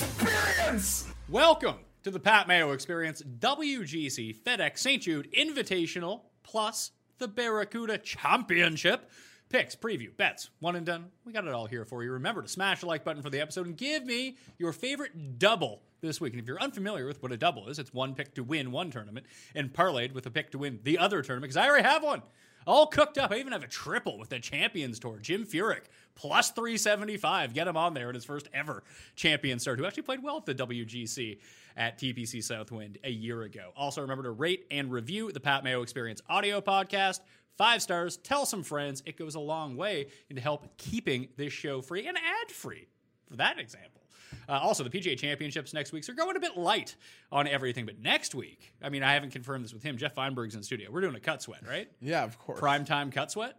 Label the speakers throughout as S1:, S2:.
S1: Experience.
S2: Welcome to the Pat Mayo Experience WGC FedEx St. Jude Invitational plus the Barracuda Championship. Picks, preview, bets, one and done. We got it all here for you. Remember to smash the like button for the episode and give me your favorite double this week. And if you're unfamiliar with what a double is, it's one pick to win one tournament and parlayed with a pick to win the other tournament because I already have one. All cooked up. I even have a triple with the Champions Tour. Jim Furyk, plus 375. Get him on there in his first ever champion start, who actually played well at the WGC at TPC Southwind a year ago. Also, remember to rate and review the Pat Mayo Experience audio podcast. Five stars, tell some friends. It goes a long way into help keeping this show free and ad free, for that example. Uh, also, the PGA Championships next week are going a bit light on everything, but next week, I mean, I haven't confirmed this with him. Jeff Feinberg's in studio. We're doing a cut sweat, right?
S3: Yeah, of course.
S2: Prime time cut sweat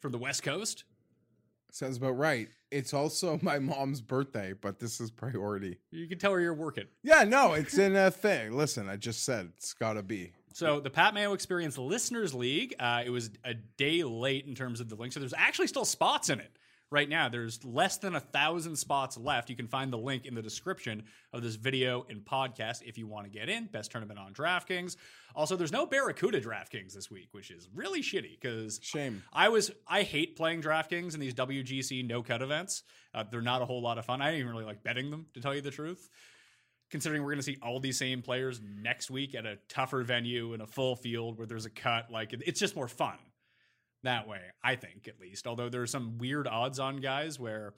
S2: from the West Coast.
S3: Sounds about right. It's also my mom's birthday, but this is priority.
S2: You can tell where you're working.
S3: Yeah, no, it's in a thing. Listen, I just said it's got to be.
S2: So the Pat Mayo Experience Listeners League, uh, it was a day late in terms of the link. So there's actually still spots in it right now. There's less than a thousand spots left. You can find the link in the description of this video and podcast if you want to get in. Best tournament on DraftKings. Also, there's no Barracuda DraftKings this week, which is really shitty because
S3: Shame.
S2: I was I hate playing DraftKings in these WGC no cut events. Uh, they're not a whole lot of fun. I don't even really like betting them, to tell you the truth. Considering we're going to see all these same players next week at a tougher venue in a full field where there's a cut, like it's just more fun that way. I think at least. Although there's some weird odds on guys where.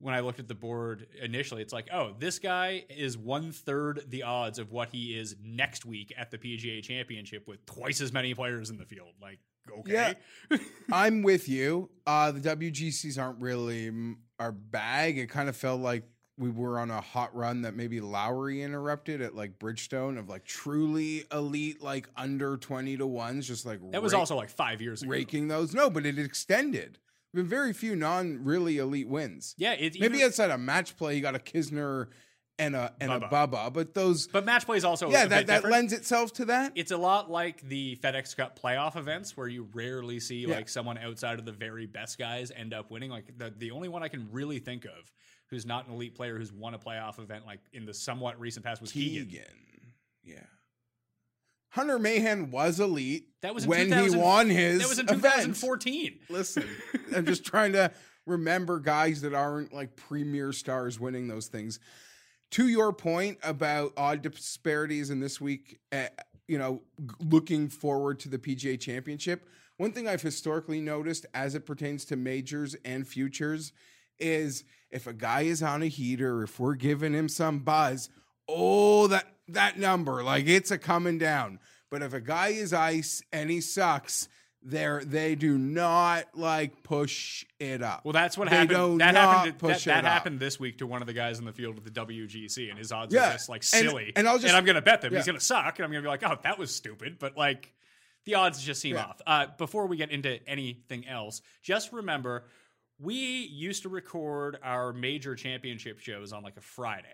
S2: When I looked at the board initially, it's like, oh, this guy is one third the odds of what he is next week at the PGA Championship with twice as many players in the field. Like, okay,
S3: I'm with you. Uh, the WGCs aren't really our bag. It kind of felt like we were on a hot run that maybe Lowry interrupted at like Bridgestone of like truly elite, like under 20 to ones, just like
S2: that was
S3: ra-
S2: also like five years ago.
S3: raking those. No, but it extended. Been very few non really elite wins.
S2: Yeah, it,
S3: Maybe
S2: even-
S3: outside a match play, you got a Kisner and a and
S2: Bubba.
S3: a Bubba, but those
S2: but match play is also
S3: yeah,
S2: a
S3: that, that lends itself to that.
S2: It's a lot like the FedEx Cup playoff events where you rarely see
S3: Yeah.
S2: like someone outside of the very best guys end up winning. Like the the only one I can really think of who's not an elite player who's won a playoff event like in the somewhat recent past was Keegan.
S3: Keegan. Yeah. Hunter Mahan was elite.
S2: That was
S3: when
S2: 2000
S3: he won his
S2: That was in
S3: event.
S2: 2014.
S3: Listen, I'm just trying to remember guys that aren't like premier stars winning those things. To your point about odd disparities in this week, uh, you know, looking forward to the PGA Championship, one thing I've historically noticed as it pertains to majors and futures is if a guy is on a heater, if we're giving him some buzz, oh that that number, like it's a coming down. But if a guy is ice and he sucks, They're they do not like push it up.
S2: Well, that's what
S3: They
S2: happened. That
S3: not
S2: happened. That,
S3: push
S2: that
S3: it up.
S2: happened this week to one of the guys in the field with the WGC, and his odds
S3: Yeah,
S2: are just like silly.
S3: and I'll just-
S2: I'm going to bet them he's going to suck, and I'm going to be like, oh, that was stupid. But like, the odds just seem
S3: Yeah.
S2: off. Uh, before we get into anything else, just remember we used to record our major championship shows on like a Friday.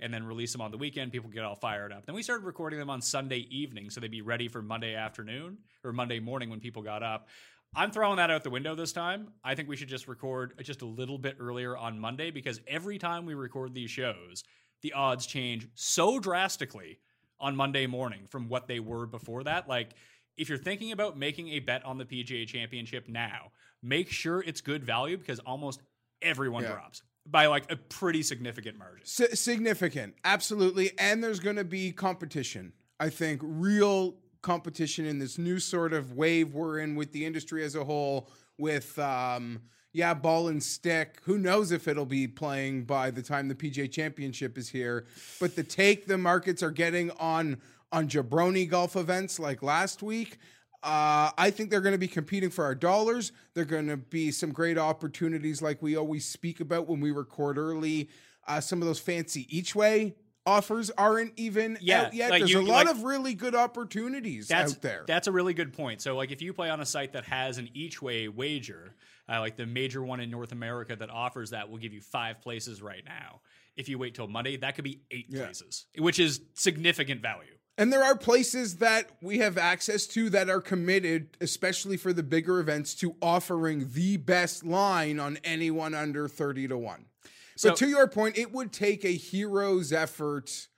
S2: And then release them on the weekend. People get all fired up. Then we started recording them on Sunday evening, so they'd be ready for Monday afternoon or Monday morning when people got up. I'm throwing that out the window this time. I think we should just record just a little bit earlier on Monday because every time we record these shows, the odds change so drastically on Monday morning from what they were before that. Like, if you're thinking about making a bet on the PGA Championship now, make sure it's good value because almost everyone
S3: Yeah.
S2: drops by like a pretty significant margin.
S3: Si- significant, absolutely. And there's going to be competition. I think real competition in this new sort of wave we're in with the industry as a whole. With um, yeah, ball and stick. Who knows if it'll be playing by the time the PGA Championship is here? But the take the markets are getting on on jabroni golf events like last week. Uh, I think they're going to be competing for our dollars. They're going to be some great opportunities, like we always speak about when we record early. Uh, some of those fancy each way offers aren't even
S2: Yeah,
S3: out yet.
S2: like
S3: There's
S2: you-
S3: a lot
S2: like-
S3: of really good opportunities
S2: that's,
S3: out there.
S2: That's a really good point. So, like, if you play on a site that has an each way wager, uh, like the major one in North America that offers that will give you five places right now. If you wait till Monday, that could be eight
S3: Yeah.
S2: places, which is significant value.
S3: And there are places that we have access to that are committed, especially for the bigger events, to offering the best line on anyone under 30 to 1.
S2: So-
S3: but to your point, it would take a hero's effort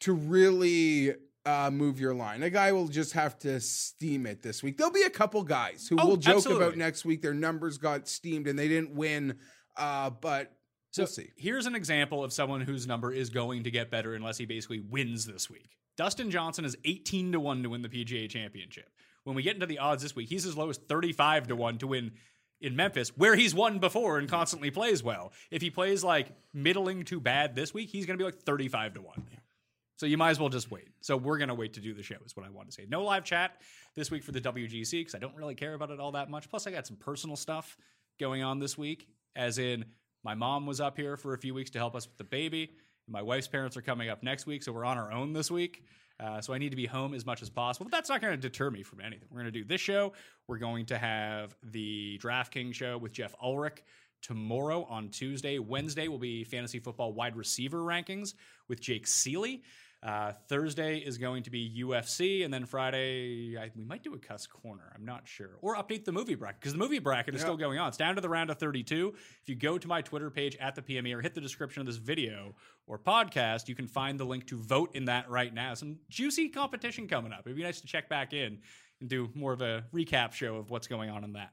S3: to really uh, move your line. A guy will just have to steam it this week. There'll be a couple guys who
S2: Oh,
S3: will joke
S2: absolutely.
S3: about next week their numbers got steamed and they didn't win, uh, but
S2: So
S3: we'll see.
S2: here's an example of someone whose number is going to get better unless he basically wins this week. Dustin Johnson is 18 to 1 to win the PGA championship. When we get into the odds this week, he's as low as 35 to 1 to win in Memphis, where he's won before and constantly plays well. If he plays like middling to bad this week, he's going to be like 35 to 1. So you might as well just wait. So we're going to wait to do the show, is what I want to say. No live chat this week for the WGC because I don't really care about it all that much. Plus, I got some personal stuff going on this week, as in my mom was up here for a few weeks to help us with the baby. My wife's parents are coming up next week, so we're on our own this week. Uh, so I need to be home as much as possible. But that's not going to deter me from anything. We're going to do this show. We're going to have the DraftKings show with Jeff Ulrich tomorrow on Tuesday. Wednesday will be fantasy football wide receiver rankings with Jake Seeley. Uh, Thursday is going to be UFC, and then Friday I, we might do a cuss corner. I'm not sure, or update the movie bracket because the movie bracket is still going on. It's down to the round of 32. If you go to my Twitter page at the PME or hit the description of this video or podcast, you can find the link to vote in that right now. Some juicy competition coming up. It'd be nice to check back in and do more of a recap show of what's going on in that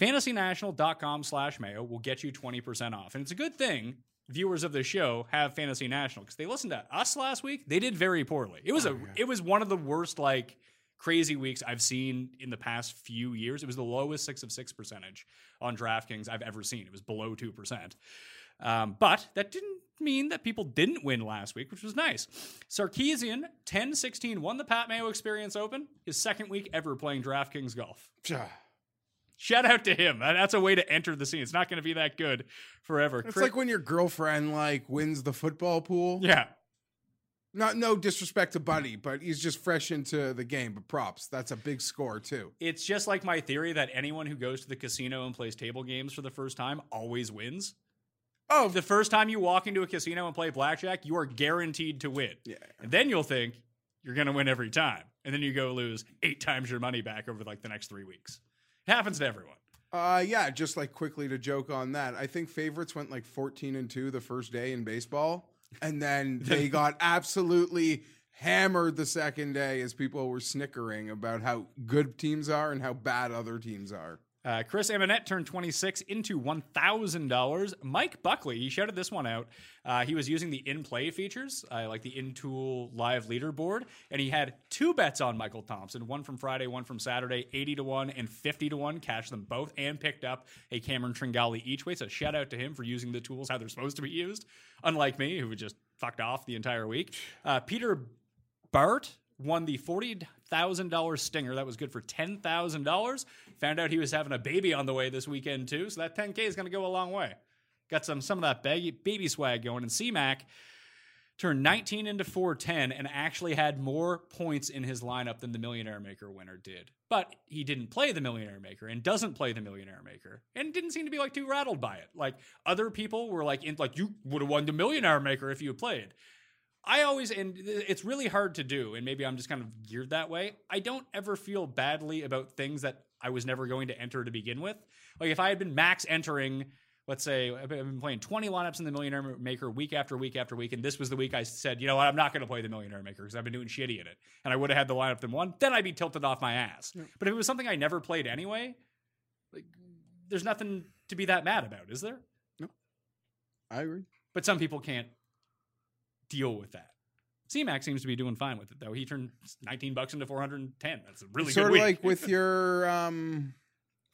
S2: fantasynational.com slash mayo will get you 20% off and it's a good thing viewers of the show have fantasy national because they listened to us last week they did very poorly. It was a it was one of the worst like crazy weeks i've seen in the past few years. It was the lowest six of six percentage on draftkings i've ever seen. It was below 2% um, but that didn't mean that people didn't win last week, which was nice. Sarkeesian, 10 16, won the Pat Mayo Experience Open, his second week ever playing DraftKings golf. Shout out to him. That's a way to enter the scene. It's not going to be that good forever.
S3: It's
S2: Chris-
S3: like when your girlfriend like wins the football pool.
S2: yeah.
S3: Not no disrespect to Buddy, but he's just fresh into the game. But props, that's a big score too.
S2: It's just like my theory that anyone who goes to the casino and plays table games for the first time always wins.
S3: Oh,
S2: The first time you walk into a casino and play blackjack, you are guaranteed to win.
S3: Yeah.
S2: And then you'll think you're going to win every time. And then you go lose eight times your money back over like the next three weeks. It happens to everyone.
S3: Uh, yeah, just like quickly to joke on that. I think favorites went like 14 and 2 the first day in baseball. And then they got absolutely hammered the second day as people were snickering about how good teams are and how bad other teams are.
S2: Uh, Chris Amonette turned 26 into $1,000. Mike Buckley, he shouted this one out. Uh, he was using the in play features, uh, like the in tool live leaderboard, and he had two bets on Michael Thompson one from Friday, one from Saturday, 80 to 1 and 50 to 1. Cashed them both and picked up a Cameron Tringale each way. So shout out to him for using the tools how they're supposed to be used, unlike me, who just fucked off the entire week. Uh, Peter Bart won the $40,000 stinger. That was good for $10,000. Found out he was having a baby on the way this weekend, too. So that 10K is going to go a long way. Got some some of that baby, baby swag going. And CMAC turned 19 into 410 and actually had more points in his lineup than the Millionaire Maker winner did. But he didn't play the Millionaire Maker and doesn't play the Millionaire Maker and didn't seem to be like too rattled by it. Like other people were like, in, like you would have won the Millionaire Maker if you had played. I always, and it's really hard to do, and maybe I'm just kind of geared that way. I don't ever feel badly about things that I was never going to enter to begin with. Like if I had been max entering let's say I've been playing 20 lineups in the Millionaire Maker week after week after week, and this was the week I said, you know what, I'm not going to play the Millionaire Maker because I've been doing shitty in it, and I would have had the lineup than one, then I'd be tilted off my ass. Yeah. But if it was something I never played anyway, like, there's nothing to be that mad about, is there?
S3: No, I agree.
S2: But some people can't deal with that. CMAC seems to be doing fine with it though. He turned 19 bucks into 410. That's a really
S3: sort of like with your um,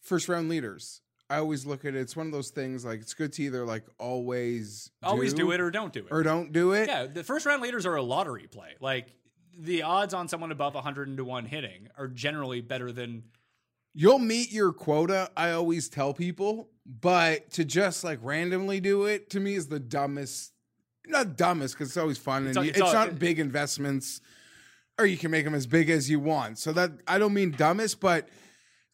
S3: first round leaders. I always look at it. It's one of those things like it's good to either like always
S2: always do, it or don't do it
S3: or don't do it.
S2: Yeah, the first round leaders are a lottery play. Like the odds on someone above 100 to one hitting are generally better than.
S3: You'll meet your quota. I always tell people, but to just like randomly do it to me is the dumbest. Not dumbest because it's always fun it's and it's, it's all, not big investments, or you can make them as big as you want. So that I don't mean dumbest, but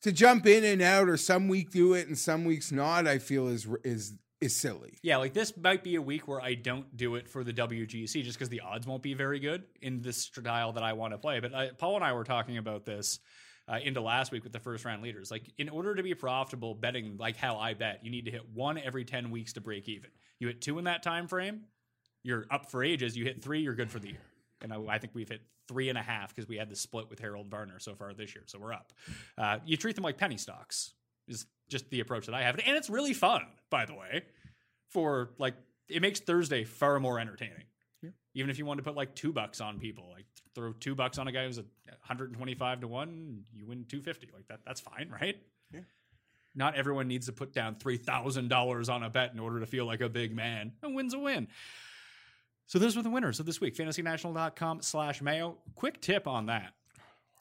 S3: to jump in and out or some week do it and some weeks not, I feel is is is silly.
S2: Yeah, like this might be a week where I don't do it for the WGC just because the odds won't be very good in this style that I want to play. But I, uh, Paul and I were talking about this uh, into last week with the first round leaders. Like, in order to be profitable betting, like how I bet, you need to hit one every ten weeks to break even. You hit two in that time frame, you're up for ages. You hit three, you're good for the year. And I, I think we've hit three and a half because we had the split with Harold Varner so far this year. So we're up. Uh, you treat them like penny stocks is just the approach that I have, and it's really fun, by the way. For like, it makes Thursday far more entertaining. Yeah. Even if you want to put like two bucks on people, like throw two bucks on a guy who's a 125 to one, you win 250. Like that, that's fine, right? Yeah. Not everyone needs to put down three thousand dollars on a bet in order to feel like a big man. A win's a win. So those were the winners of this week. FantasyNational.com slash Mayo. Quick tip on that.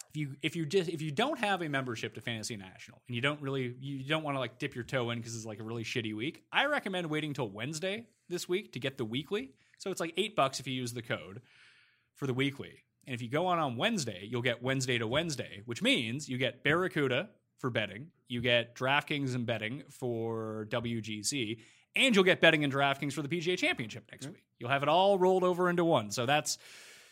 S2: If you if you just if you don't have a membership to Fantasy National and you don't really you don't want to like dip your toe in because it's like a really shitty week, I recommend waiting till Wednesday this week to get the weekly. So it's like eight bucks if you use the code for the weekly. And if you go on on Wednesday, you'll get Wednesday to Wednesday, which means you get Barracuda for betting, you get DraftKings and betting for WGC, and you'll get betting and DraftKings for the PGA Championship next week. You'll have it all rolled over into one. So that's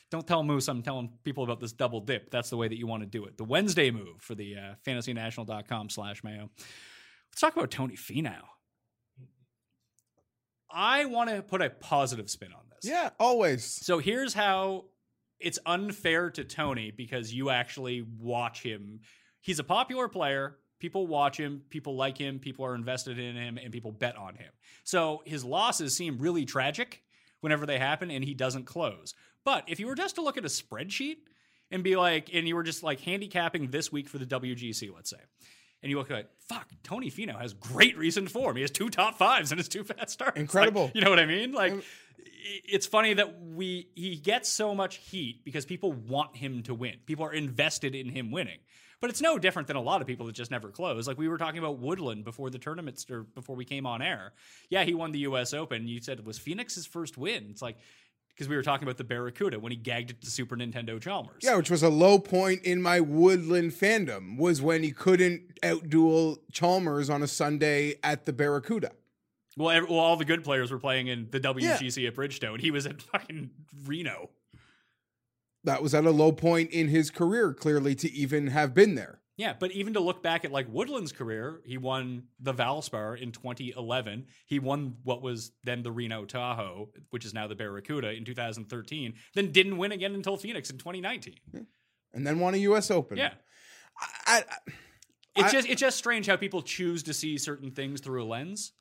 S2: don't tell Moose I'm telling people about this double dip. That's the way that you want to do it. The Wednesday move for the uh, fantasynational.com slash mayo. Let's talk about Tony Finau. I want to put a positive spin on this.
S3: Yeah, always.
S2: So here's how it's unfair to Tony because you actually watch him. He's a popular player people watch him, people like him, people are invested in him, and people bet on him. So his losses seem really tragic whenever they happen, and he doesn't close. But if you were just to look at a spreadsheet and be like, and you were just like handicapping this week for the WGC, let's say, and you look at, fuck, Tony Finau has great recent form. He has two top fives and his two fast starts.
S3: Incredible.
S2: Like, you know what I mean? Like, um, it's funny that we he gets so much heat because people want him to win. People are invested in him winning. But it's no different than a lot of people that just never close. Like we were talking about Woodland before the tournament or before we came on air. Yeah, he won the U.S. Open. You said it was Phoenix's first win. It's like because we were talking about the Barracuda when he gagged it to Super Nintendo Chalmers.
S3: Yeah, which was a low point in my Woodland fandom was when he couldn't outduel Chalmers on a Sunday at the Barracuda.
S2: Well, every, well, all the good players were playing in the WGC yeah. at Bridgestone. He was at fucking Reno
S3: that was at a low point in his career, clearly, to even have been there.
S2: Yeah, but even to look back at like Woodland's career, he won the Valspar in 2011. He won what was then the Reno Tahoe, which is now the Barracuda in 2013. Then didn't win again until Phoenix in 2019.
S3: And then won a U.S. Open.
S2: Yeah,
S3: I, I,
S2: it's just it's just strange how people choose to see certain things through a lens.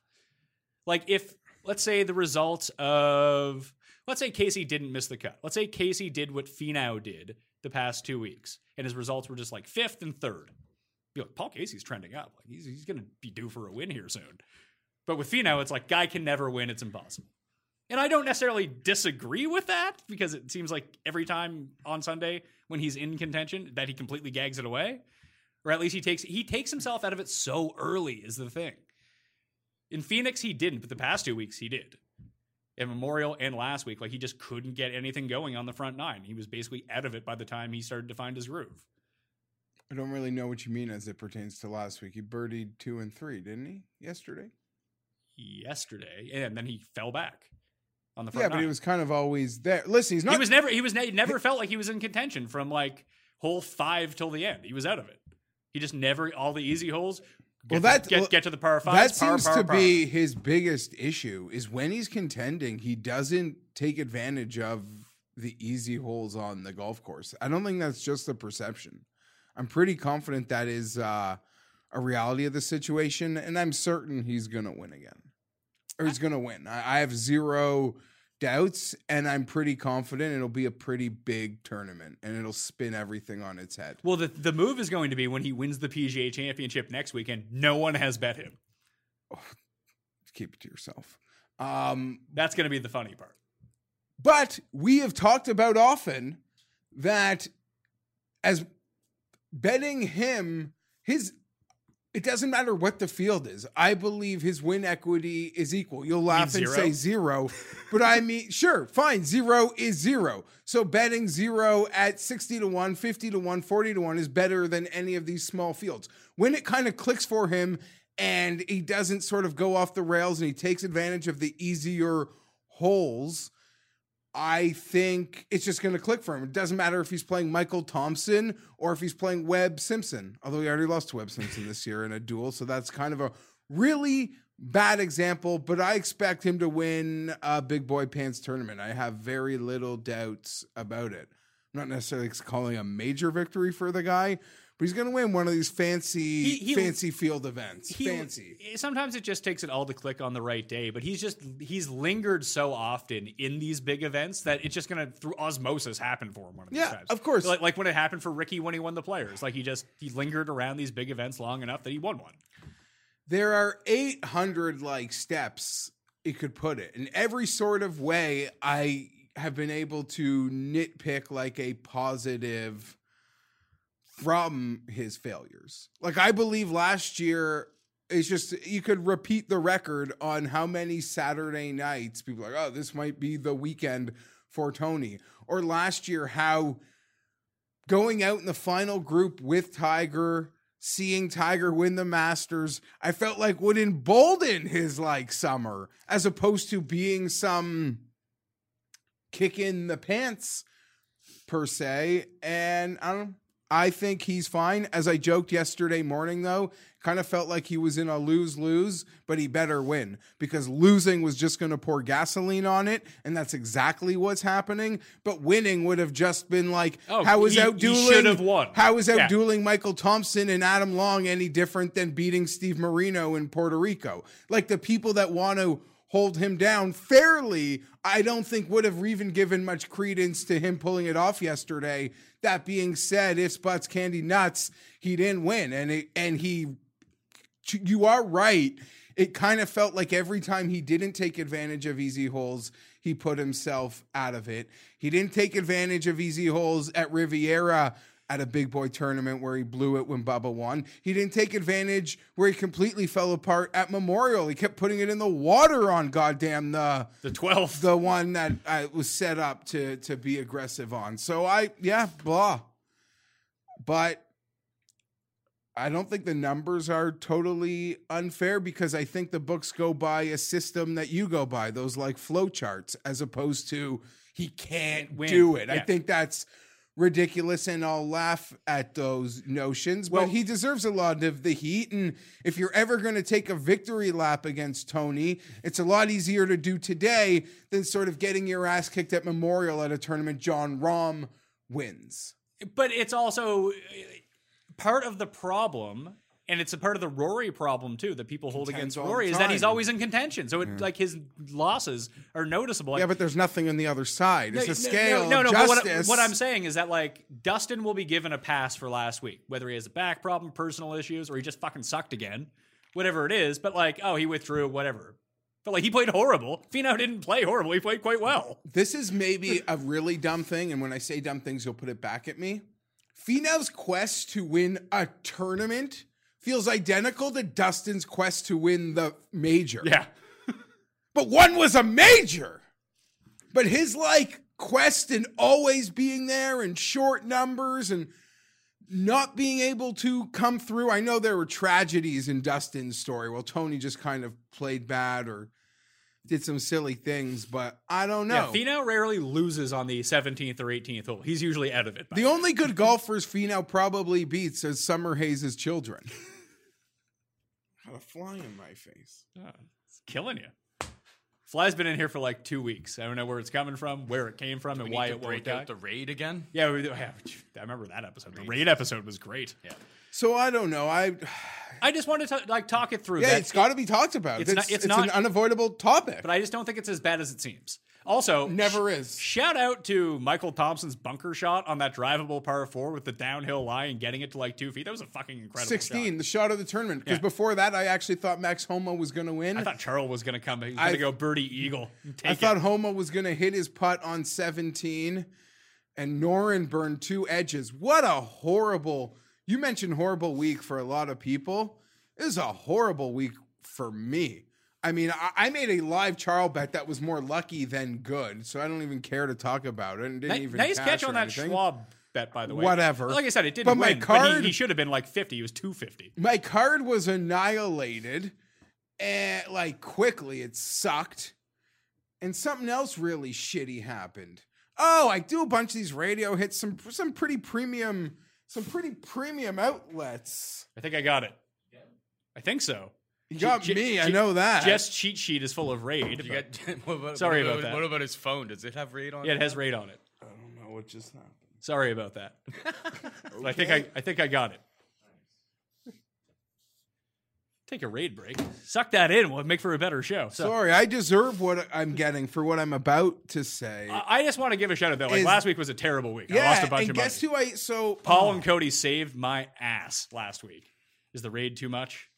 S2: Like if let's say the results of let's say Casey didn't miss the cut. Let's say Casey did what Finau did the past two weeks, and his results were just like fifth and third. Be like, Paul Casey's trending up. Like he's he's to be due for a win here soon. But with Finau, it's like guy can never win. It's impossible. And I don't necessarily disagree with that because it seems like every time on Sunday when he's in contention that he completely gags it away. Or at least he takes he takes himself out of it so early is the thing. In Phoenix he didn't, but the past two weeks he did. In Memorial and last week, like he just couldn't get anything going on the front nine. He was basically out of it by the time he started to find his groove.
S3: I don't really know what you mean as it pertains to last week. He birdied two and three, didn't he? Yesterday.
S2: Yesterday, and then he fell back on the front.
S3: Yeah,
S2: front
S3: but he was kind of always there. Listen, he's not.
S2: he was never he was ne- never felt like he was in contention from like hole five till the end. He was out of it. He just never all the easy holes.
S3: Well,
S2: Get
S3: that-
S2: to, get, get to the par five.
S3: that seems to be his biggest issue is when he's contending, he doesn't take advantage of the easy holes on the golf course. I don't think that's just a perception. I'm pretty confident that is uh, a reality of the situation, and I'm certain he's going to win again. Or he's going to win. I, I have zero doubts, and I'm pretty confident it'll be a pretty big tournament, and it'll spin everything on its head.
S2: Well, the the move is going to be when he wins the PGA Championship next weekend. No one has bet him.
S3: Keep it to yourself. Um,
S2: That's going to be the funny part.
S3: But we have talked about often that as betting him, his it doesn't matter what the field is. I believe his win equity is equal. You'll laugh and say zero, but I mean, sure, fine. Zero is zero. So betting zero at 60 to 1, 50 to 1, 40 to 1 is better than any of these small fields. When it kind of clicks for him and he doesn't sort of go off the rails and he takes advantage of the easier holes, I think it's just going to click for him. It doesn't matter if he's playing Michael Thompson or if he's playing Webb Simpson, although he already lost to Webb Simpson this year in a duel. So that's kind of a really bad example, but I expect him to win a big boy pants tournament. I have very little doubts about it. I'm not necessarily calling a major victory for the guy, but he's going to win one of these fancy,
S2: He- he-
S3: fancy field events.
S2: He-
S3: fancy.
S2: Sometimes it just takes it all to click on the right day, but he's just he's lingered so often in these big events that it's just gonna through osmosis happen for him one of these
S3: Yeah,
S2: times.
S3: of course.
S2: Like, like when it happened for Ricky when he won the Players, like he just he lingered around these big events long enough that he won one.
S3: there are 800 like steps it could put it in every sort of way i have been able to nitpick like a positive from his failures like i believe last year it's just you could repeat the record on how many saturday nights people like oh this might be the weekend for tony or last year how going out in the final group with Tiger, seeing Tiger win the Masters, I felt like would embolden his like summer as opposed to being some kick in the pants per se. And I don't I think he's fine. As I joked yesterday morning, though, kind of felt like he was in a lose lose, but he better win because losing was just going to pour gasoline on it. And that's exactly what's happening. But winning would have just been like,
S2: Oh,
S3: how was
S2: he-
S3: out dueling?
S2: should have won.
S3: How out
S2: Yeah.
S3: dueling Michael Thompson and Adam Long any different than beating Steve Marino in Puerto Rico? Like the people that want to hold him down fairly, I don't think would have even given much credence to him pulling it off yesterday. That being said, if Butts Candy Nuts, he didn't win, and it, and he, you are right. It kind of felt like every time he didn't take advantage of easy holes, he put himself out of it. He didn't take advantage of easy holes at Riviera at a big boy tournament where he blew it when Bubba won. He didn't take advantage where he completely fell apart at Memorial. He kept putting it in the water on goddamn the
S2: The twelfth.
S3: the one that uh, was set up to to be aggressive on. So I yeah, blah. But I don't think the numbers are totally unfair because I think the books go by a system that you go by, those like flow charts, as opposed to he can't
S2: Win.
S3: do it. I think that's ridiculous and I'll laugh at those notions.
S2: Well-
S3: but he deserves a lot of the heat. And if you're ever going to take a victory lap against Tony, it's a lot easier to do today than sort of getting your ass kicked at Memorial at a tournament Jon Rahm wins.
S2: But it's also uh, part of the problem, and it's a part of the Rory problem too that people hold
S3: Contends
S2: against Rory is that he's always in contention. So it like his losses are noticeable. Like,
S3: Yeah, but there's nothing on the other side. It's a
S2: no,
S3: scale
S2: No, no, no. But what, what I'm saying is that like Dustin will be given a pass for last week, whether he has a back problem, personal issues, or he just fucking sucked again, whatever it is. But like, oh, he withdrew, whatever. But like he played horrible. Finau didn't play horrible. He played quite well.
S3: This is maybe a really dumb thing, and when I say dumb things, you'll put it back at me. Finau's quest to win a tournament feels identical to Dustin's quest to win the major.
S2: Yeah.
S3: But one was a major. But his like quest and always being there and short numbers and not being able to come through. I know there were tragedies in Dustin's story. Well, Tony just kind of played bad or did some silly things, but I don't know.
S2: Yeah, Finau rarely loses on the 17th or 18th hole. He's usually out of it.
S3: the only good golfers Finau probably beats is Summer Hayes' children. Had a fly in my face.
S2: It's killing you. Fly's been in here for like two weeks. I don't know where it's coming from, where it came from, and
S4: We
S2: why
S4: to
S2: it won't
S4: out the raid again.
S2: yeah, we, yeah, I remember that episode. The raid episode was great. Yeah,
S3: So I don't know. I
S2: I just wanted to like talk it through.
S3: yeah,
S2: that-
S3: it's got to be talked about.
S2: it's
S3: It's,
S2: not-
S3: it's,
S2: it's
S3: an unavoidable topic.
S2: but I just don't think it's as bad as it seems. Also,
S3: Never is.
S2: Shout out to Michael Thompson's bunker shot on that drivable par four with the downhill lie and getting it to like two feet. That was a fucking incredible.
S3: 16,
S2: shot.
S3: the shot of the tournament. Because
S2: Yeah.
S3: before that, I actually thought Max Homa was going to win.
S2: I thought Charles was gonna come. He was
S3: I-
S2: gonna go birdie eagle.
S3: I thought
S2: it.
S3: Homa was going to hit his putt on 17, and Noren burned two edges. What a horrible! You mentioned horrible week for a lot of people. It was a horrible week for me. I mean, I, made a live Charles bet that was more lucky than good, so I don't even care to talk about it. And didn't
S2: Ni-
S3: even
S2: nice catch on that. Schwab bet, by the way.
S3: Whatever.
S2: Like I said, it didn't
S3: But my
S2: win, but
S3: card-
S2: he, he should have been like fifty. He was two fifty.
S3: my card was annihilated and like quickly it sucked and something else really shitty happened oh i do a bunch of these radio hits some some pretty premium some pretty premium outlets
S2: I think I got it. I think so.
S3: You got
S2: J-
S3: me i
S2: J-
S3: know that
S2: Jess cheat sheet is full of raid.
S4: You
S2: but-
S4: got, what about,
S2: Sorry
S4: what
S2: about that.
S4: What about his phone? Does it have raid on it?
S2: yeah, it has raid on it.
S3: i don't know what just happened
S2: Sorry about that. I think I, I think I got it. Take a raid break. Suck that in. We'll make for a better show. So
S3: sorry i deserve what i'm getting for what i'm about to say
S2: I I just want to give a shout out though. Like
S3: Is-
S2: last week was a terrible week. I lost a bunch
S3: and
S2: of
S3: guess
S2: money.
S3: who i so
S2: Paul
S3: oh,
S2: and Cody saved my ass last week. Is the raid too much?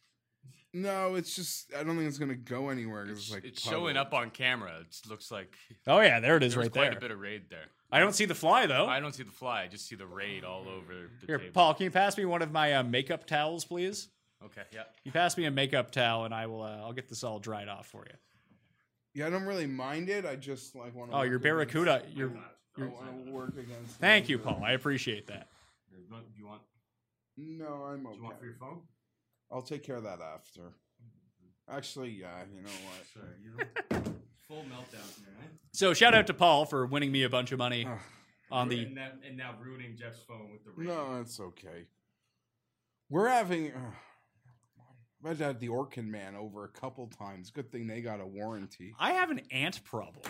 S3: No it's just i don't think it's gonna go anywhere. it's like
S4: It's showing up on camera. It looks like
S2: Oh yeah, there it is right
S4: quite
S2: there.
S4: a bit of raid there.
S2: I don't see the fly though.
S4: I don't see the fly. I just see the raid all over the
S2: Here,
S4: table.
S2: Paul, can you pass me one of my uh, makeup towels, please?
S4: Okay, yeah.
S2: You pass me a makeup towel, and I will. Uh, I'll get this all dried off for you.
S3: Yeah, I don't really mind it. I just like want to.
S2: Oh, your Barracuda. Your.
S3: I want to work against.
S2: Thank you. Paul. I appreciate that.
S4: Do you want?
S3: No, I'm okay.
S4: Do you want for your phone?
S3: I'll take care of that after. Actually, yeah. You know what?
S4: Sorry, you know. Full meltdown here, eh?
S2: So shout out to Paul for winning me a bunch of money on the.
S4: and, now, and now ruining Jeff's phone with the raid.
S3: No, it's okay. We're having. Uh, I've had the Orkin man over a couple times. Good thing they got a warranty.
S2: I have an ant problem.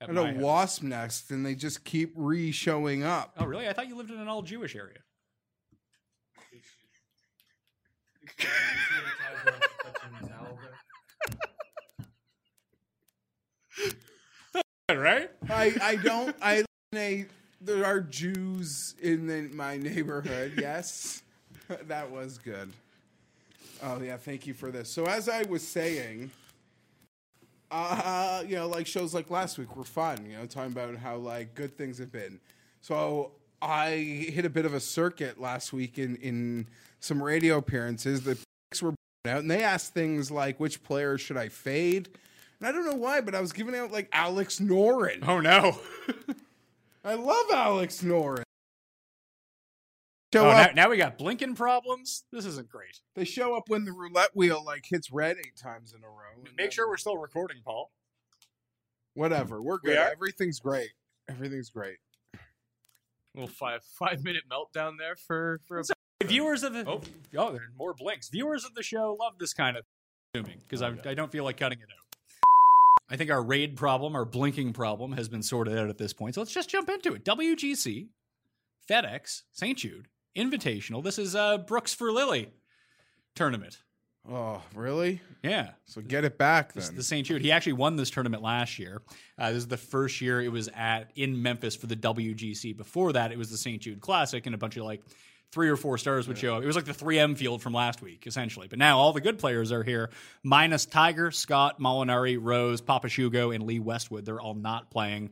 S2: At
S3: And a
S2: house.
S3: wasp nest, and they just keep re showing up.
S2: Oh really? I thought you lived in an all Jewish area. Right?
S3: I, I don't I there are Jews in the, my neighborhood. Yes, that was good. Oh yeah, thank you for this. So as I was saying, uh, you know, like shows like last week were fun. You know, talking about how like good things have been. So I hit a bit of a circuit last week in in some radio appearances. The picks were out, and they asked things like, "Which player should I fade?" And I don't know why, but I was giving out like Alex Noren.
S2: Oh no.
S3: I love Alex Noren. Show
S2: Oh, now,
S3: up,
S2: now we got blinking problems. This isn't great.
S3: they show up when the roulette wheel like hits red eight times in a row.
S2: Make sure we're still recording, Paul.
S3: whatever. We're good.
S2: are?
S3: Everything's great. Everything's great.
S4: Little five five minute meltdown there for for a
S2: Viewers of the
S4: Oh.
S2: oh, there are more blinks. Viewers of the show love this kind of assuming because I, I don't feel like cutting it out. I think our raid problem, our blinking problem, has been sorted out at this point. So let's just jump into it. WGC, FedEx, St. Jude, Invitational. This is uh, Brooks for Lily tournament.
S3: Oh, really?
S2: Yeah,
S3: So get it back
S2: This is
S3: then.
S2: the St. Jude. He actually won this tournament last year. Uh, this is the first year it was at in Memphis for the WGC. Before that, it was the St. Jude Classic and a bunch of like three or four stars would show up. It was like the 3M field from last week, essentially. But now all the good players are here, minus Tiger, Scott, Molinari, Rose, Papashugo, and Lee Westwood. They're all not playing.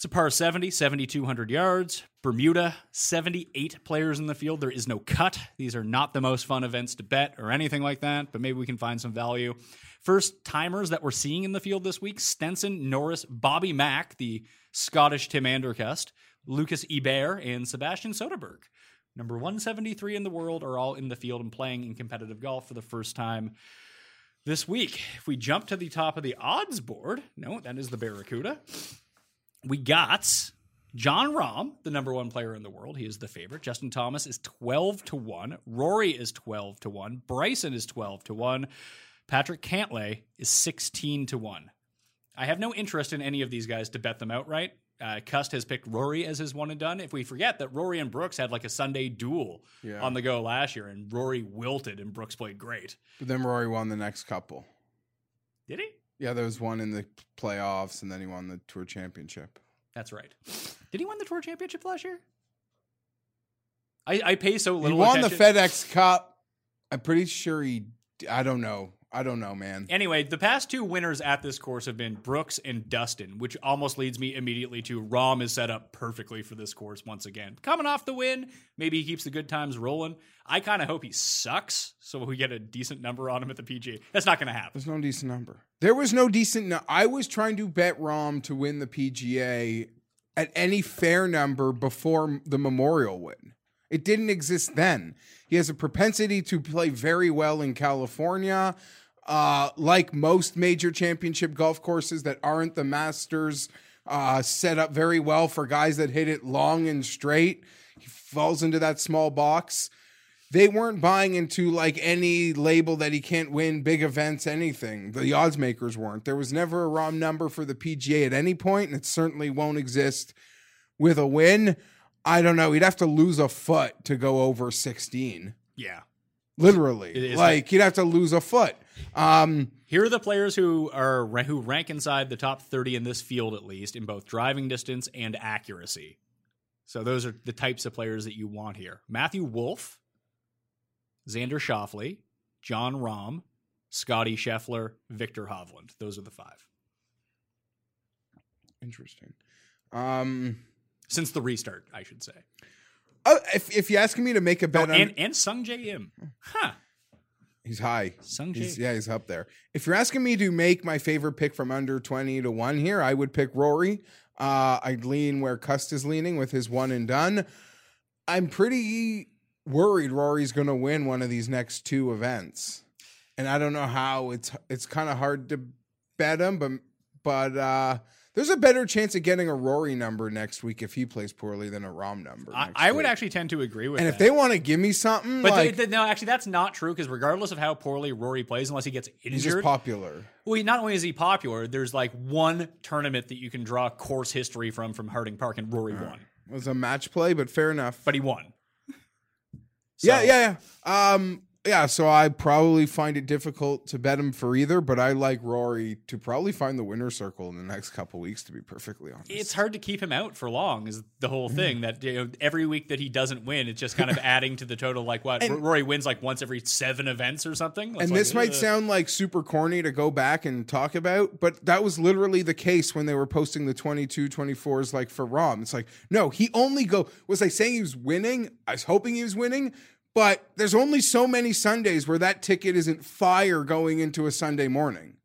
S2: It's a par 70, 7,200 yards. Bermuda, 78 players in the field. There is no cut. These are not the most fun events to bet or anything like that, but maybe we can find some value. First timers that we're seeing in the field this week Stenson, Norris, Bobby Mack, the Scottish Tim Anderkest, Lucas Herbert, and Sebastian Soderberg. Number 173 in the world are all in the field and playing in competitive golf for the first time this week. If we jump to the top of the odds board, no, that is the Barracuda we got Jon Rahm, the number one player in the world. He is the favorite. Justin Thomas is 12 to 1. Rory is 12 to 1. Bryson is 12 to 1. Patrick Cantlay is 16 to 1. I have no interest in any of these guys to bet them outright. Uh, Cust has picked Rory as his one and done. If we forget that Rory and Brooks had like a Sunday duel
S3: Yeah.
S2: on the go last year, and Rory wilted and Brooks played great.
S3: But then Rory won the next couple.
S2: Did he?
S3: Yeah, there was one in the playoffs, and then he won the tour championship.
S2: That's right. Did he win the tour championship last year? I, I pay so little.
S3: He won the. FedEx Cup. I'm pretty sure he. I don't know. I don't know, man.
S2: Anyway, the past two winners at this course have been Brooks and Dustin, which almost leads me immediately to Rahm is set up perfectly for this course once again. Coming off the win, maybe he keeps the good times rolling. I kind of hope he sucks so we get a decent number on him at the PGA. That's not going to happen.
S3: There's no decent number. There was no decent. No- I was trying to bet Rahm to win the PGA at any fair number before the Memorial win. It didn't exist then. He has a propensity to play very well in California. Uh, like most major championship golf courses that aren't the Masters, uh, set up very well for guys that hit it long and straight. He falls into that small box. They weren't buying into like any label that he can't win big events anything. The odds makers weren't. There was never a Rahm number for the pga at any point and it certainly won't exist with a win. I don't know. He'd have to lose a foot to go over 16
S2: Yeah.
S3: literally. Like he'd have to lose a foot um
S2: Here are the players who are who rank inside the top 30 in this field at least in both driving distance and accuracy. So those are the types of players that you want here. Matthew Wolff, Xander Schauffele, Jon Rahm, Scotty Scheffler, Viktor Hovland. Those are the five.
S3: interesting um
S2: Since the restart, I should say.
S3: uh, if, if you're asking me to make a
S2: Oh,
S3: bet on
S2: and, and Sungjae Im. Huh.
S3: He's high.
S2: Sung
S3: He's, yeah, he's up there. If you're asking me to make my favorite pick from under 20 to 1 here, I would pick Rory. Uh, I'd lean where Cust is leaning with his one and done. I'm pretty worried Rory's going to win one of these next two events. And I don't know how it's it's kind of hard to bet him, but but uh, there's a better chance of getting a Rory number next week if he plays poorly than a Rahm number.
S2: I, I would actually tend to agree with that.
S3: And
S2: that.
S3: if they want to give me something,
S2: but
S3: like
S2: th- th- no, actually, that's not true because regardless of how poorly Rory plays, unless he gets injured,
S3: he's just popular.
S2: Well, not only is he popular, there's like one tournament that you can draw course history from from Harding Park, and Rory won.
S3: It was a match play, but fair enough.
S2: But he won.
S3: Yeah, yeah, yeah. Um, yeah. So I probably find it difficult to bet him for either, but I like Rory to probably find the winner circle in the next couple weeks. To be perfectly honest,
S2: It's hard to keep him out for long. Is the whole mm. thing that you know, every week that he doesn't win, it's just kind of adding to the total. Like what
S3: And-
S2: Rory wins like once every seven events or something. It's
S3: and
S2: like,
S3: this might sound like super corny to go back and talk about, but that was literally the case when they were posting the 22 24s like for Rahm. It's like, no, he only go was I saying he was winning? I was hoping he was winning, but there's only so many Sundays where that ticket isn't fire going into a Sunday morning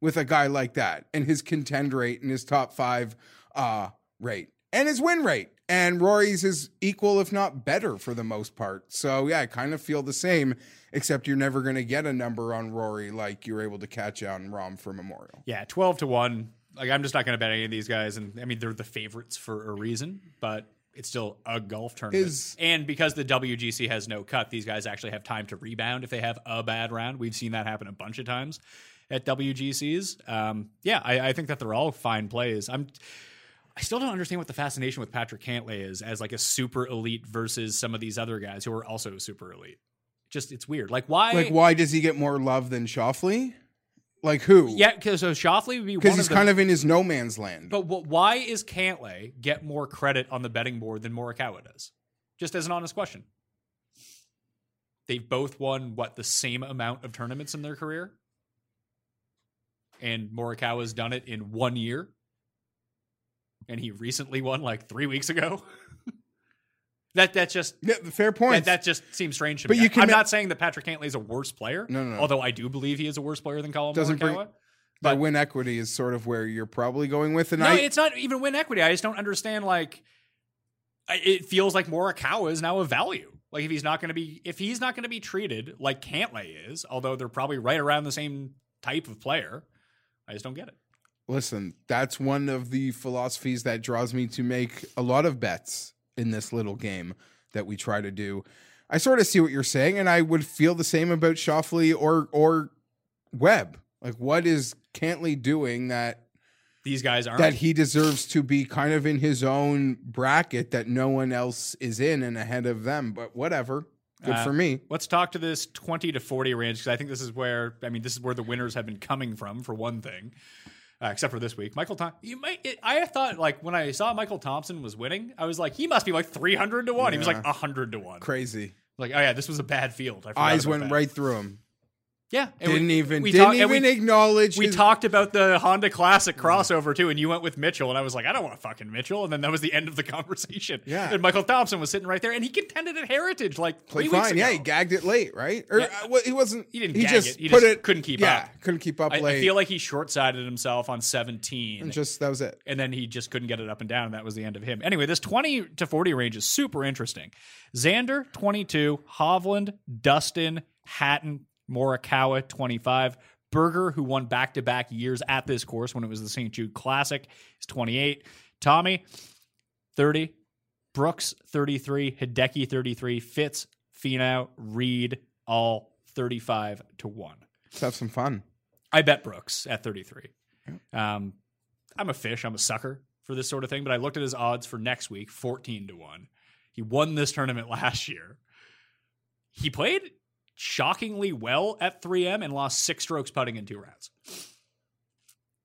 S3: with a guy like that and his contend rate and his top 5 uh rate and his win rate. And Rory's is equal, if not better, for the most part. So yeah, I kind of feel the same, except you're never going to get a number on Rory like you were able to catch on Rahm for Memorial.
S2: Yeah, twelve to one. Like I'm just not going to bet any of these guys, and I mean they're the favorites for a reason, but it's still a golf tournament.
S3: Is-
S2: and because the WGC has no cut, these guys actually have time to rebound if they have a bad round. We've seen that happen a bunch of times at WGCs. Um, yeah, I, I think that they're all fine plays. I'm. I still don't understand what the fascination with Patrick Cantlay is as like a super elite versus some of these other guys who are also super elite. Just it's weird. Like why?
S3: Like, why does he get more love than Schauffele? Like who?
S2: Yeah, because so Schauffele would be
S3: because he's
S2: of
S3: kind of in his no man's land.
S2: But wh- why is Cantlay get more credit on the betting board than Morikawa does? Just as an honest question. they've both won what the same amount of tournaments in their career, and Morikawa's done it in one year, and he recently won like three weeks ago. that that just
S3: Yeah, fair point.
S2: that, that just seems strange to
S3: But
S2: me.
S3: you can
S2: I'm
S3: ma-
S2: not saying that Patrick Cantlay is a worse player.
S3: No, no, no.
S2: Although I do believe he is a worse player than Collin
S3: Doesn't bring-
S2: Morikawa.
S3: the
S2: but-
S3: win equity is sort of where you're probably going with, and
S2: no,
S3: I
S2: it's not even win equity. I just don't understand. Like, it feels like Morikawa is now a value. Like, if he's not going to be, if he's not going to be treated like Cantlay is, although they're probably right around the same type of player, I just don't get it.
S3: listen. That's one of the philosophies that draws me to make a lot of bets in this little game that we try to do. I sort of see what you're saying, and I would feel the same about Schauffele or or Webb. Like, what is Cantlay doing that
S2: These guys aren't.
S3: that he deserves to be kind of in his own bracket that no one else is in and ahead of them? But whatever, good
S2: Uh,
S3: for me.
S2: Let's talk to this 20 to 40 range because I think this is where I mean this is where the winners have been coming from for one thing. Uh, except for this week, Michael Thompson. You might. It, I thought like when I saw Michael Thompson was winning, I was like, he must be like three hundred to one. He was
S3: Yeah.
S2: like hundred to one.
S3: Crazy.
S2: Like, oh yeah, this was a bad field. I
S3: Eyes went
S2: that.
S3: right through him.
S2: Yeah,
S3: Didn't
S2: we-
S3: even
S2: we
S3: didn't
S2: talk-
S3: even
S2: we-
S3: acknowledge.
S2: We
S3: his-
S2: talked about the Honda Classic crossover too, and you went with Mitchell, and I was like, I don't want fucking Mitchell, and then that was the end of the conversation.
S3: Yeah.
S2: and Michael Thompson was sitting right there, and he contended at Heritage like three
S3: Played
S2: weeks
S3: fine.
S2: ago.
S3: Yeah, he gagged it late, right? Or
S2: Yeah.
S3: uh, well, he wasn't.
S2: He didn't
S3: He
S2: gag
S3: just
S2: it. He
S3: put
S2: just
S3: it.
S2: couldn't keep
S3: yeah,
S2: up.
S3: couldn't keep up
S2: I,
S3: late.
S2: I feel like he short-sided himself on 17,
S3: and just that was it.
S2: and then he just couldn't get it up and down, and that was the end of him. Anyway, this 20 to 40 range is super interesting. Xander, 22, Hovland, Dustin, Hatton, Morikawa, 25. Berger, who won back to back years at this course when it was the St. Jude Classic, is 28. Tommy, 30. Brooks, 33. Hideki, 33. Fitz, Finau, Reed, all 35 to 1.
S3: Let's have some fun.
S2: I bet Brooks at 33. Um, I'm a fish. I'm a sucker for this sort of thing. But I looked at his odds for next week, 14 to 1. He won this tournament last year. He played shockingly well at 3M and lost six strokes putting in two rounds.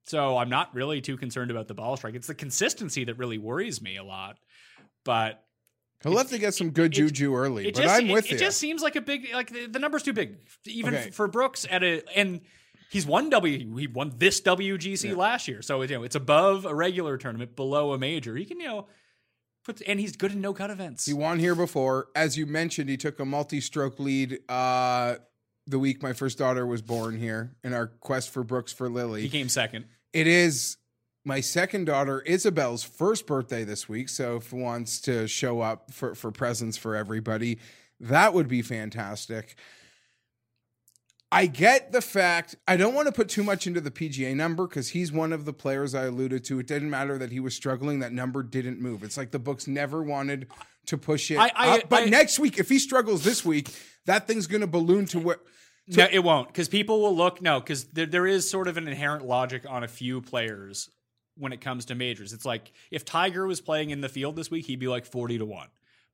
S2: So I'm not really too concerned about the ball strike. It's the consistency that really worries me a lot. But
S3: He'll have to get some good
S2: it-
S3: juju early,
S2: it
S3: but
S2: just,
S3: I'm with
S2: it,
S3: you.
S2: It just seems like a big like the, the number's too big even
S3: Okay.
S2: f- for Brooks at a and he's won W he won this WGC last year so you know it's above a regular tournament below a major he can you know put and he's good in no cut events
S3: He won here before. As you mentioned, he took a multi-stroke lead uh, the week my first daughter was born here in our quest for Brooks for Lily.
S2: he came second
S3: It is my second daughter Isabel's first birthday this week, so if he wants to show up for for presents for everybody, that would be fantastic. I get the fact I don't want to put too much into the PGA number because he's one of the players I alluded to. It didn't matter that he was struggling; that number didn't move. It's like the books never wanted to push it
S2: I- I-
S3: up. But
S2: I-
S3: next week, if he struggles this week, that thing's going to balloon to what?
S2: no it won't because people will look no because there, there is sort of an inherent logic on a few players when it comes to majors it's like if Tiger was playing in the field this week he'd be like 40 to 1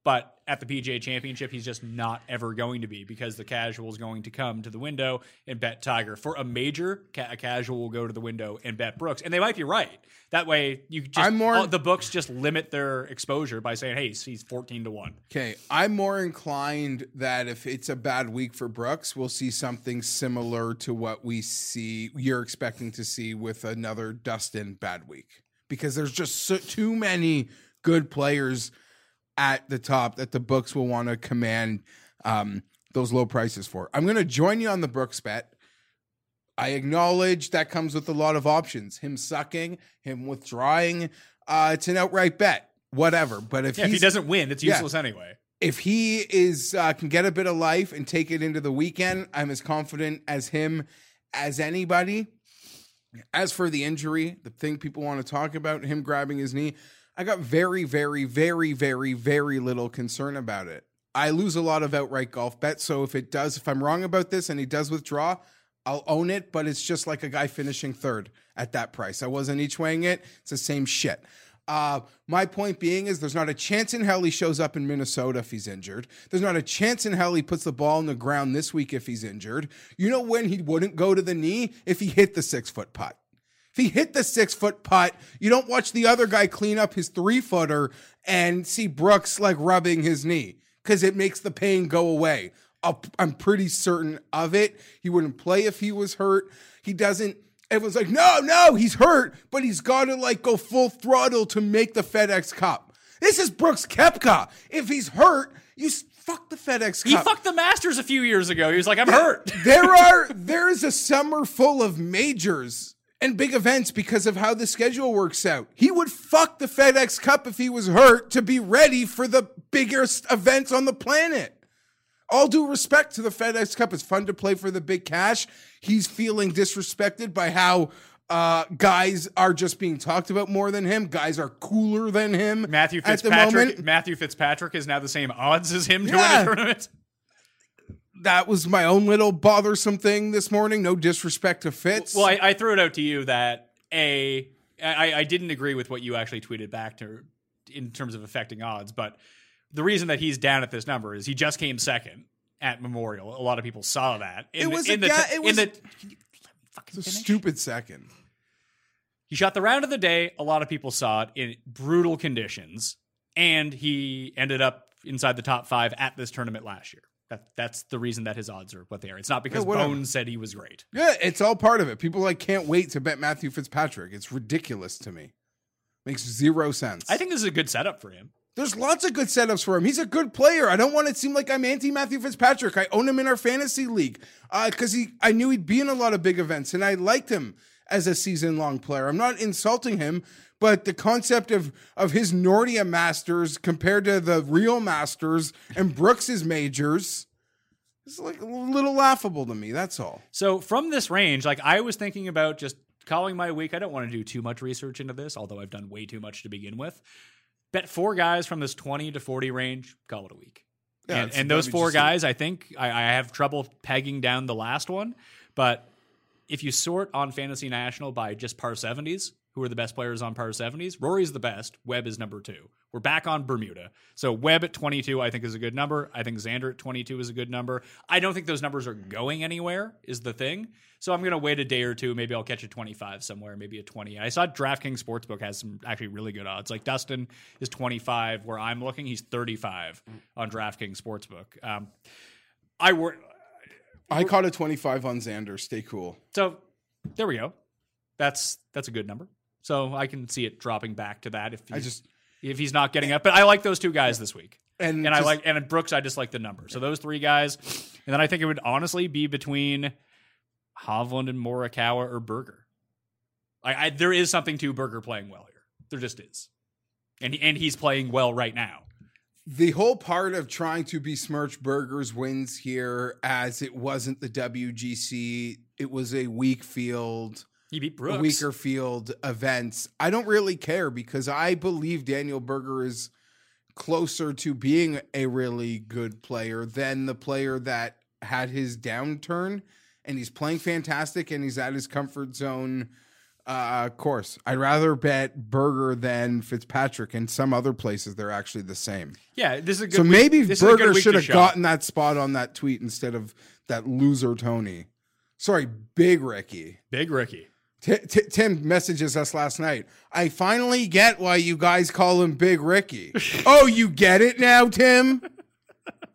S2: But at the PGA Championship, he's just not ever going to be because the casual is going to come to the window and bet Tiger. For a major, ca- a casual will go to the window and bet Brooks, and they might be right. That way, you just
S3: I'm more-
S2: all- the books just limit their exposure by saying, "Hey, he's fourteen to one."
S3: Okay, I'm more inclined that if it's a bad week for Brooks, we'll see something similar to what we see you're expecting to see with another Dustin bad week because there's just so, too many good players at the top that the books will want to command um, those low prices for. I'm going to join you on the Brooks bet. I acknowledge that comes with a lot of options. Him sucking, him withdrawing. Uh, it's an outright bet, whatever. But if
S2: Yeah, if he doesn't win, it's
S3: Yeah.
S2: useless anyway.
S3: if he is uh, can get a bit of life and take it into the weekend, I'm as confident as him as anybody. As for the injury, the thing people want to talk about, him grabbing his knee, I got very, very, very, very, very little concern about it. I lose a lot of outright golf bets, so if it does, if I'm wrong about this and he does withdraw, I'll own it. But it's just like a guy finishing third at that price. I wasn't each weighing it; it's the same shit. Uh, my point being is there's not a chance in hell he shows up in Minnesota if he's injured. There's not a chance in hell he puts the ball in the ground this week if he's injured. You know when he wouldn't go to the knee? If he hit the six foot putt. If he hit the six foot putt, you don't watch the other guy clean up his three footer and see Brooks like rubbing his knee because it makes the pain go away. I'm pretty certain of it. He wouldn't play if he was hurt. He doesn't. Everyone's like, no, no, he's hurt, but he's got to like go full throttle to make the FedEx Cup. This is Brooks Koepka. If he's hurt, you fuck the FedEx Cup.
S2: He fucked the Masters a few years ago. He was like, I'm hurt.
S3: there are there is a summer full of majors and big events because of how the schedule works out. He would fuck the FedEx Cup if he was hurt to be ready for the biggest events on the planet. All due respect to the FedEx Cup, it's fun to play for the big cash. He's feeling disrespected by how uh, guys are just being talked about more than him. Guys are cooler than him.
S2: Matthew
S3: at the
S2: Fitzpatrick.
S3: moment.
S2: Matthew Fitzpatrick is now the same odds as him to win a tournament.
S3: That was my own little bothersome thing this morning. No disrespect to Fitz.
S2: Well, I, I threw it out to you that a I, I didn't agree with what you actually tweeted back to in terms of affecting odds, but the reason that he's down at this number is he just came second at Memorial. A lot of people saw that. In
S3: It
S2: the-
S3: was
S2: in
S3: a
S2: the,
S3: guy- it was-
S2: in the. Can you fucking
S3: a stupid second.
S2: He shot the round of the day. A lot of people saw it in brutal conditions, and he ended up inside the top five at this tournament last year. That, that's the reason that his odds are what they are. It's not because
S3: Yeah,
S2: said he was great.
S3: Yeah, it's all part of it. People like can't wait to bet Matthew Fitzpatrick. It's ridiculous to me. Makes zero sense.
S2: I think this is a good setup for him.
S3: there's lots of good setups for him. He's a good player. I don't want it to seem like I'm anti Matthew Fitzpatrick. I own him in our fantasy league uh, because he. I knew he'd be in a lot of big events, and I liked him as a season long player. I'm not insulting him, but the concept of of his Nordea Masters compared to the real Masters and Brooks's majors is like a little laughable to me. That's all.
S2: So from this range, like I was thinking about just calling my week. I don't want to do too much research into this, although I've done way too much to begin with. Bet four guys from this 20 to 40 range, call it a week.
S3: Yeah,
S2: and and those four guys, I think I, I have trouble pegging down the last one. But if you sort on Fantasy National by just par 70s, who are the best players on par 70s? Rory's the best. Webb is number two. We're back on Bermuda. So Webb at 22, I think, is a good number. I think Xander at 22 is a good number. I don't think those numbers are going anywhere, is the thing. So I'm going to wait a day or two. Maybe I'll catch a 25 somewhere, maybe a 20. I saw DraftKings Sportsbook has some actually really good odds. Like Dustin is 25, where I'm looking, he's 35 on DraftKings Sportsbook. Um, I work.
S3: I caught a 25 on Xander. Stay cool.
S2: So there we go. That's that's a good number. So I can see it dropping back to that if
S3: I
S2: he's,
S3: just
S2: if he's not getting up. But I like those two guys this week,
S3: and,
S2: and I like and Brooks. I just like the number. So those three guys, and then I think it would honestly be between Hovland and Morikawa or Berger. I, I there is something to Berger playing well here. There just is, and he, and he's playing well right now.
S3: the whole part of trying to besmirch Berger's wins here as it wasn't the WGC, it was a weak field,
S2: He beat Brooks.
S3: weaker field events. I don't really care because I believe Daniel Berger is closer to being a really good player than the player that had his downturn and he's playing fantastic and he's at his comfort zone uh course. I'd rather bet Berger than Fitzpatrick and some other places they're actually the same.
S2: Yeah, this is a good.
S3: So
S2: week-
S3: maybe
S2: this is a good
S3: Berger should have gotten that spot on that tweet instead of that loser Tony. Sorry, Big Ricky.
S2: Big Ricky.
S3: T- T- Tim messages us last night. I finally get why you guys call him Big Ricky. oh, you get it now, Tim?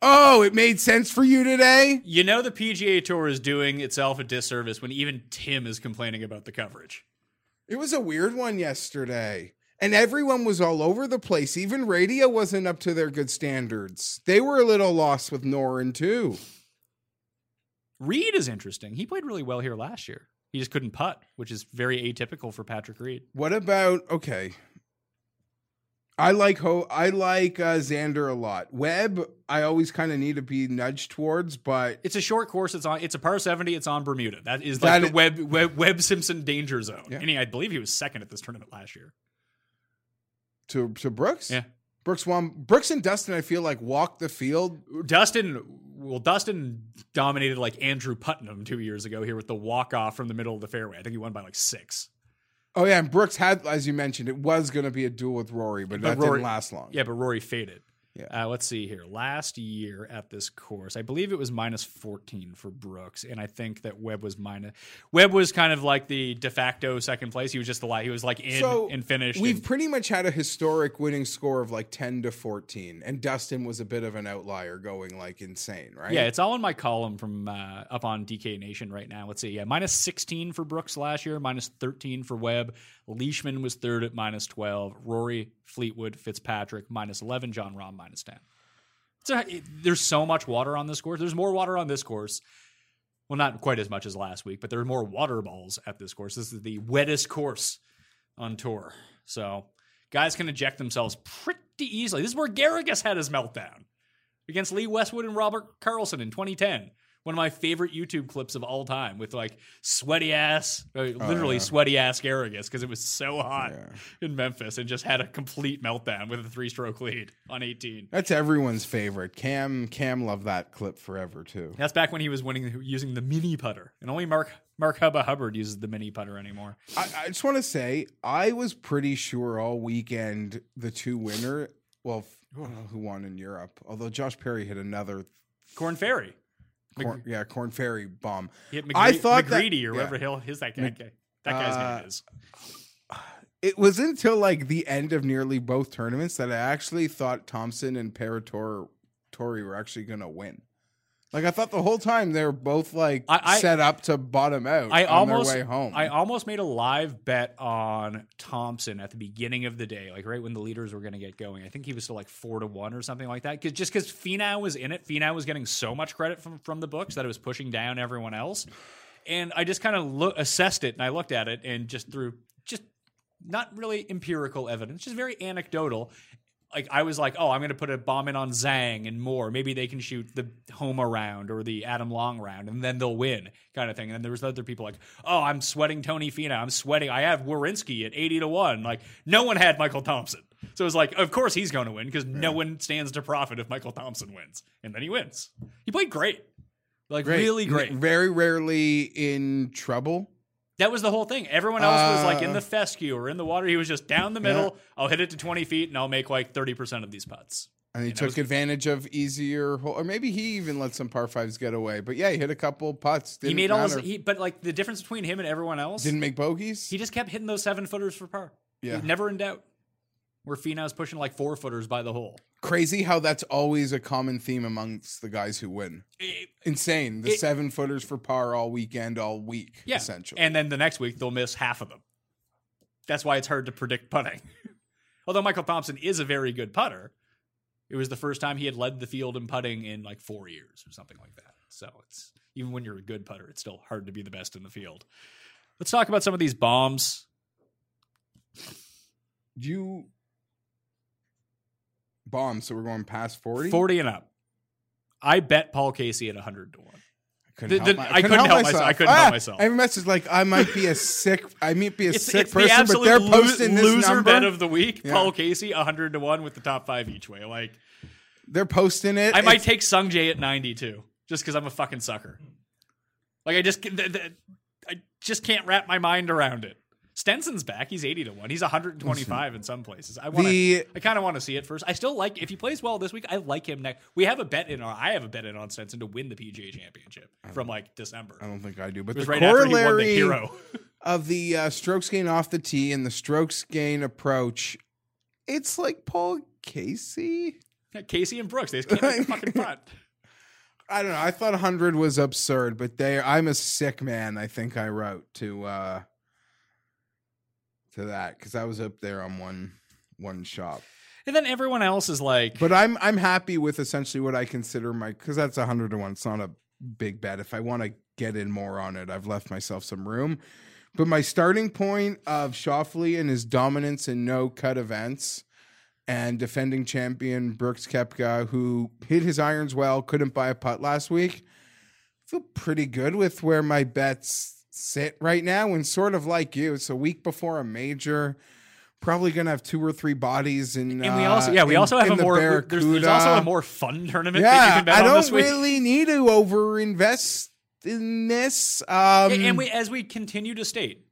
S3: Oh, it made sense for you today?
S2: You know the PGA Tour is doing itself a disservice when even Tim is complaining about the coverage.
S3: It was a weird one yesterday. And everyone was all over the place. Even radio wasn't up to their good standards. They were a little lost with Noren, too.
S2: Reed is interesting. He played really well here last year. He just couldn't putt, which is very atypical for Patrick Reed.
S3: What about okay? I like Ho. I like uh, Xander a lot. Webb, I always kind of need to be nudged towards, but
S2: It's a short course. It's on. It's a par seventy. It's on Bermuda. That is like
S3: That
S2: the Webb, Webb Webb Simpson danger zone.
S3: Yeah.
S2: And he, I believe he was second at this tournament last year.
S3: to to Brooks,
S2: Yeah.
S3: Brooks won. Brooks and Dustin, I feel like walked the field.
S2: Dustin, well, Dustin dominated like Andrew Putnam two years ago here with the walk off from the middle of the fairway. I think he won by like six.
S3: Oh yeah, and Brooks had, as you mentioned, it was going to be a duel with Rory, but,
S2: But
S3: that
S2: Rory-
S3: didn't last long.
S2: Yeah, but Rory faded.
S3: Yeah.
S2: Uh, let's see here. Last year at this course, I believe it was minus 14 for Brooks, and I think that Webb was minus. Webb was kind of like the de facto second place. He was just the he was like in
S3: so
S2: and finished.
S3: We've
S2: and-
S3: pretty much had a historic winning score of like 10 to 14, and Dustin was a bit of an outlier going like insane, right?
S2: yeah, it's all in my column from uh, up on DK Nation right now. Let's see. Yeah, minus 16 for Brooks last year, minus 13 for Webb. Leishman was third at minus 12. Rory, Fleetwood, Fitzpatrick, minus 11. Jon Rahm, minus 10. So there's so much water on this course. There's more water on this course. Well, not quite as much as last week, but there are more water balls at this course. This is the wettest course on tour. So guys can eject themselves pretty easily. This is where Garrigus had his meltdown against Lee Westwood and Robert Karlsson in 2010. One of my favorite YouTube clips of all time with like sweaty ass, uh, literally
S3: yeah.
S2: sweaty ass Garrigus because it was so hot
S3: Yeah.
S2: in Memphis and just had a complete meltdown with a three stroke lead on 18.
S3: That's everyone's favorite. Cam Cam loved that clip forever too.
S2: That's back when he was winning using the mini putter, and only Mark Mark Hubba Hubbard uses the mini putter anymore.
S3: I, I just want to say I was pretty sure all weekend the two winner. Well, f- I don't know who won in Europe. Although Josh Perry hit another,
S2: Korn Ferry,
S3: corn, yeah, Korn Ferry bomb.
S2: hit
S3: I thought that-
S2: McGreedy or
S3: yeah.
S2: whatever hell his that guy. that guy's
S3: Uh,
S2: name is.
S3: It was until like the end of nearly both tournaments that I actually thought Thompson and Parator Tori were actually going to win. Like I thought the whole time they were both like
S2: I- I-
S3: set up to bottom out
S2: I
S3: on
S2: almost,
S3: their way home.
S2: I almost made a live bet on Thompson at the beginning of the day, like right when the leaders were going to get going. I think he was still like four to one or something like that. Cause just because Finau was in it, Finau was getting so much credit from from the books that it was pushing down everyone else. And I just kind of look assessed it and I looked at it and just through just not really empirical evidence, just very anecdotal. Like I was like, oh, I'm going to put a bomb in on Zhang and more. Maybe they can shoot the Homa round or the Adam Long round, and then they'll win, kind of thing. And then there was other people like, oh, I'm sweating Tony Finau. I'm sweating. I have Werenski at 80 to one. Like no one had Michael Thompson, so it was like, of course he's going to win because no one stands to profit if Michael Thompson wins, and then he wins. He played great, like really great.
S3: Very rarely in trouble.
S2: That was the whole thing. Everyone else was like in
S3: Uh,
S2: the fescue or in the water. He was just down the middle. I'll hit it to 20 feet and I'll make like 30% of these putts.
S3: And he
S2: And
S3: took
S2: was-
S3: advantage of easier, or maybe he even let some par fives get away. But yeah, he hit a couple putts. Didn't
S2: he made all his, he, but like the difference between him and everyone else,
S3: didn't make bogeys.
S2: he just kept hitting those seven footers for par.
S3: Yeah.
S2: Never in doubt. Where Finau's pushing like four footers by the hole.
S3: Crazy how that's always a common theme amongst the guys who win. Insane. The
S2: It-
S3: seven footers for par all weekend, all week,
S2: Yeah.
S3: essentially.
S2: And then the next week they'll miss half of them. That's why it's hard to predict putting. Although Michael Thompson is a very good putter, it was the first time he had led the field in putting in like four years or something like that. So it's even when you're a good putter, it's still hard to be the best in the field. Let's talk about some of these bombs.
S3: you bomb, so we're going past 40?
S2: 40 and up. I bet Paul Casey at 100 to 1.
S3: Couldn't
S2: The-
S3: help
S2: the-
S3: my-
S2: I couldn't help myself. I couldn't help ah! myself.
S3: I have a message like I might be a sick. I might be a
S2: It's,
S3: sick
S2: it's the
S3: person, but they're
S2: lo-
S3: posting this
S2: loser
S3: number.
S2: bet of the week.
S3: Yeah.
S2: Paul Casey 100 to 1 with the top 5 each way. Like
S3: they're posting it.
S2: I might take Sungjae at 92 just cuz I'm a fucking sucker. Like I just th- th- I just can't wrap my mind around it. Stenson's back. He's 80 to 1. He's 125 in some places. I want
S3: The-
S2: I kind of want to see it first. I still like if he plays well this week, I like him next. We have a bet in on I have a bet in on Stenson to win the PGA championship from like December.
S3: I don't think I do, but the
S2: right won the
S3: corollary
S2: hero.
S3: of the uh, strokes gain off the tee and the strokes gain approach, it's like Paul Casey.
S2: Yeah, Casey and Brooks, they just can't fucking putt.
S3: I don't know. I thought 100 was absurd, but they I'm a sick man, I think I wrote to uh to that cuz I was up there on one one shop.
S2: And then everyone else is like,
S3: But I'm I'm happy with essentially what I consider my cuz that's a 100 to 1. It's not a big bet. If I want to get in more on it, I've left myself some room. But my starting point of Schauffele and his dominance in no cut events and defending champion Brooks Koepka, who hit his irons well, couldn't buy a putt last week. I feel pretty good with where my bets sit right now. And sort of like you, it's a week before a major. Probably gonna have two or three bodies in.
S2: and we
S3: uh,
S2: also, yeah, we
S3: in-
S2: also have a
S3: the
S2: more, there's, there's also a more fun tournament
S3: Yeah, I don't really need to overinvest in this. Um,
S2: and we, as we continue to state,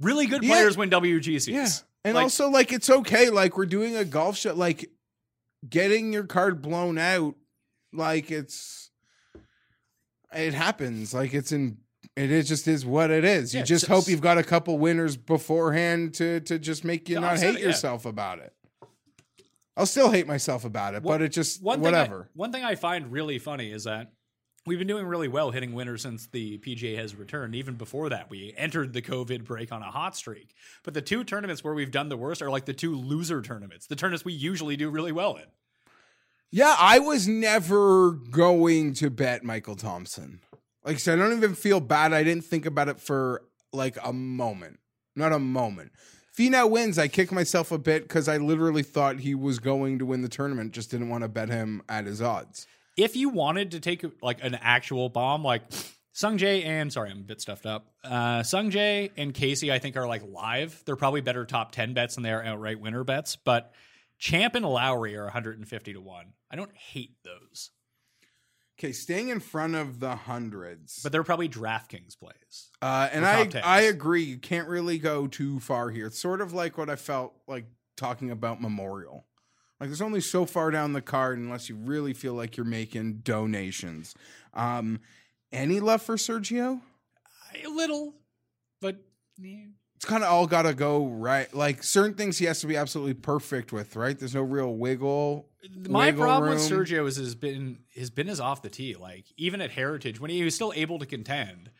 S2: really good
S3: Yeah.
S2: players win WGCs.
S3: Yeah. And
S2: Like-
S3: also, like, it's okay. Like, we're doing a golf show. Like, getting your card blown out like it's it happens like it's in it is just is what it is. You
S2: Yeah,
S3: just
S2: so-
S3: hope you've got a couple winners beforehand to to just make you not hate
S2: it, yeah.
S3: yourself about it. I'll still hate myself about it, but it just
S2: One thing I-
S3: whatever.
S2: one thing I find really funny is that we've been doing really well hitting winners since the PGA has returned. Even before that, we entered the COVID break on a hot streak. But the two tournaments where we've done the worst are like the two loser tournaments, the tournaments we usually do really well in.
S3: Yeah, I was never going to bet Michael Thompson. Like I said, I don't even feel bad. I didn't think about it for like a moment. Not a moment. Finau wins. I kick myself a bit because I literally thought he was going to win the tournament. Just didn't want to bet him at his odds.
S2: If you wanted to take like an actual bomb, like Sungjae and sorry, I'm a bit stuffed up. Uh, Sungjae and Casey, I think are like live. They're probably better top ten bets than they are outright winner bets. But Champ and Lowry are 150 to one. I don't hate those,
S3: Okay, staying in front of the hundreds.
S2: but they're probably DraftKings plays.
S3: Uh, and I. I agree. You can't really go too far here. It's sort of like what I felt like talking about Memorial. Like there's only so far down the card unless you really feel like you're making donations. Um, any love for Sergio?
S2: A little, but yeah.
S3: It's kind of all got to go right. Like certain things he has to be absolutely perfect with, right? There's no real wiggle.
S2: my
S3: wiggle
S2: problem with. Sergio is has been has been his off the tee. Like even at Heritage, when he was still able to contend,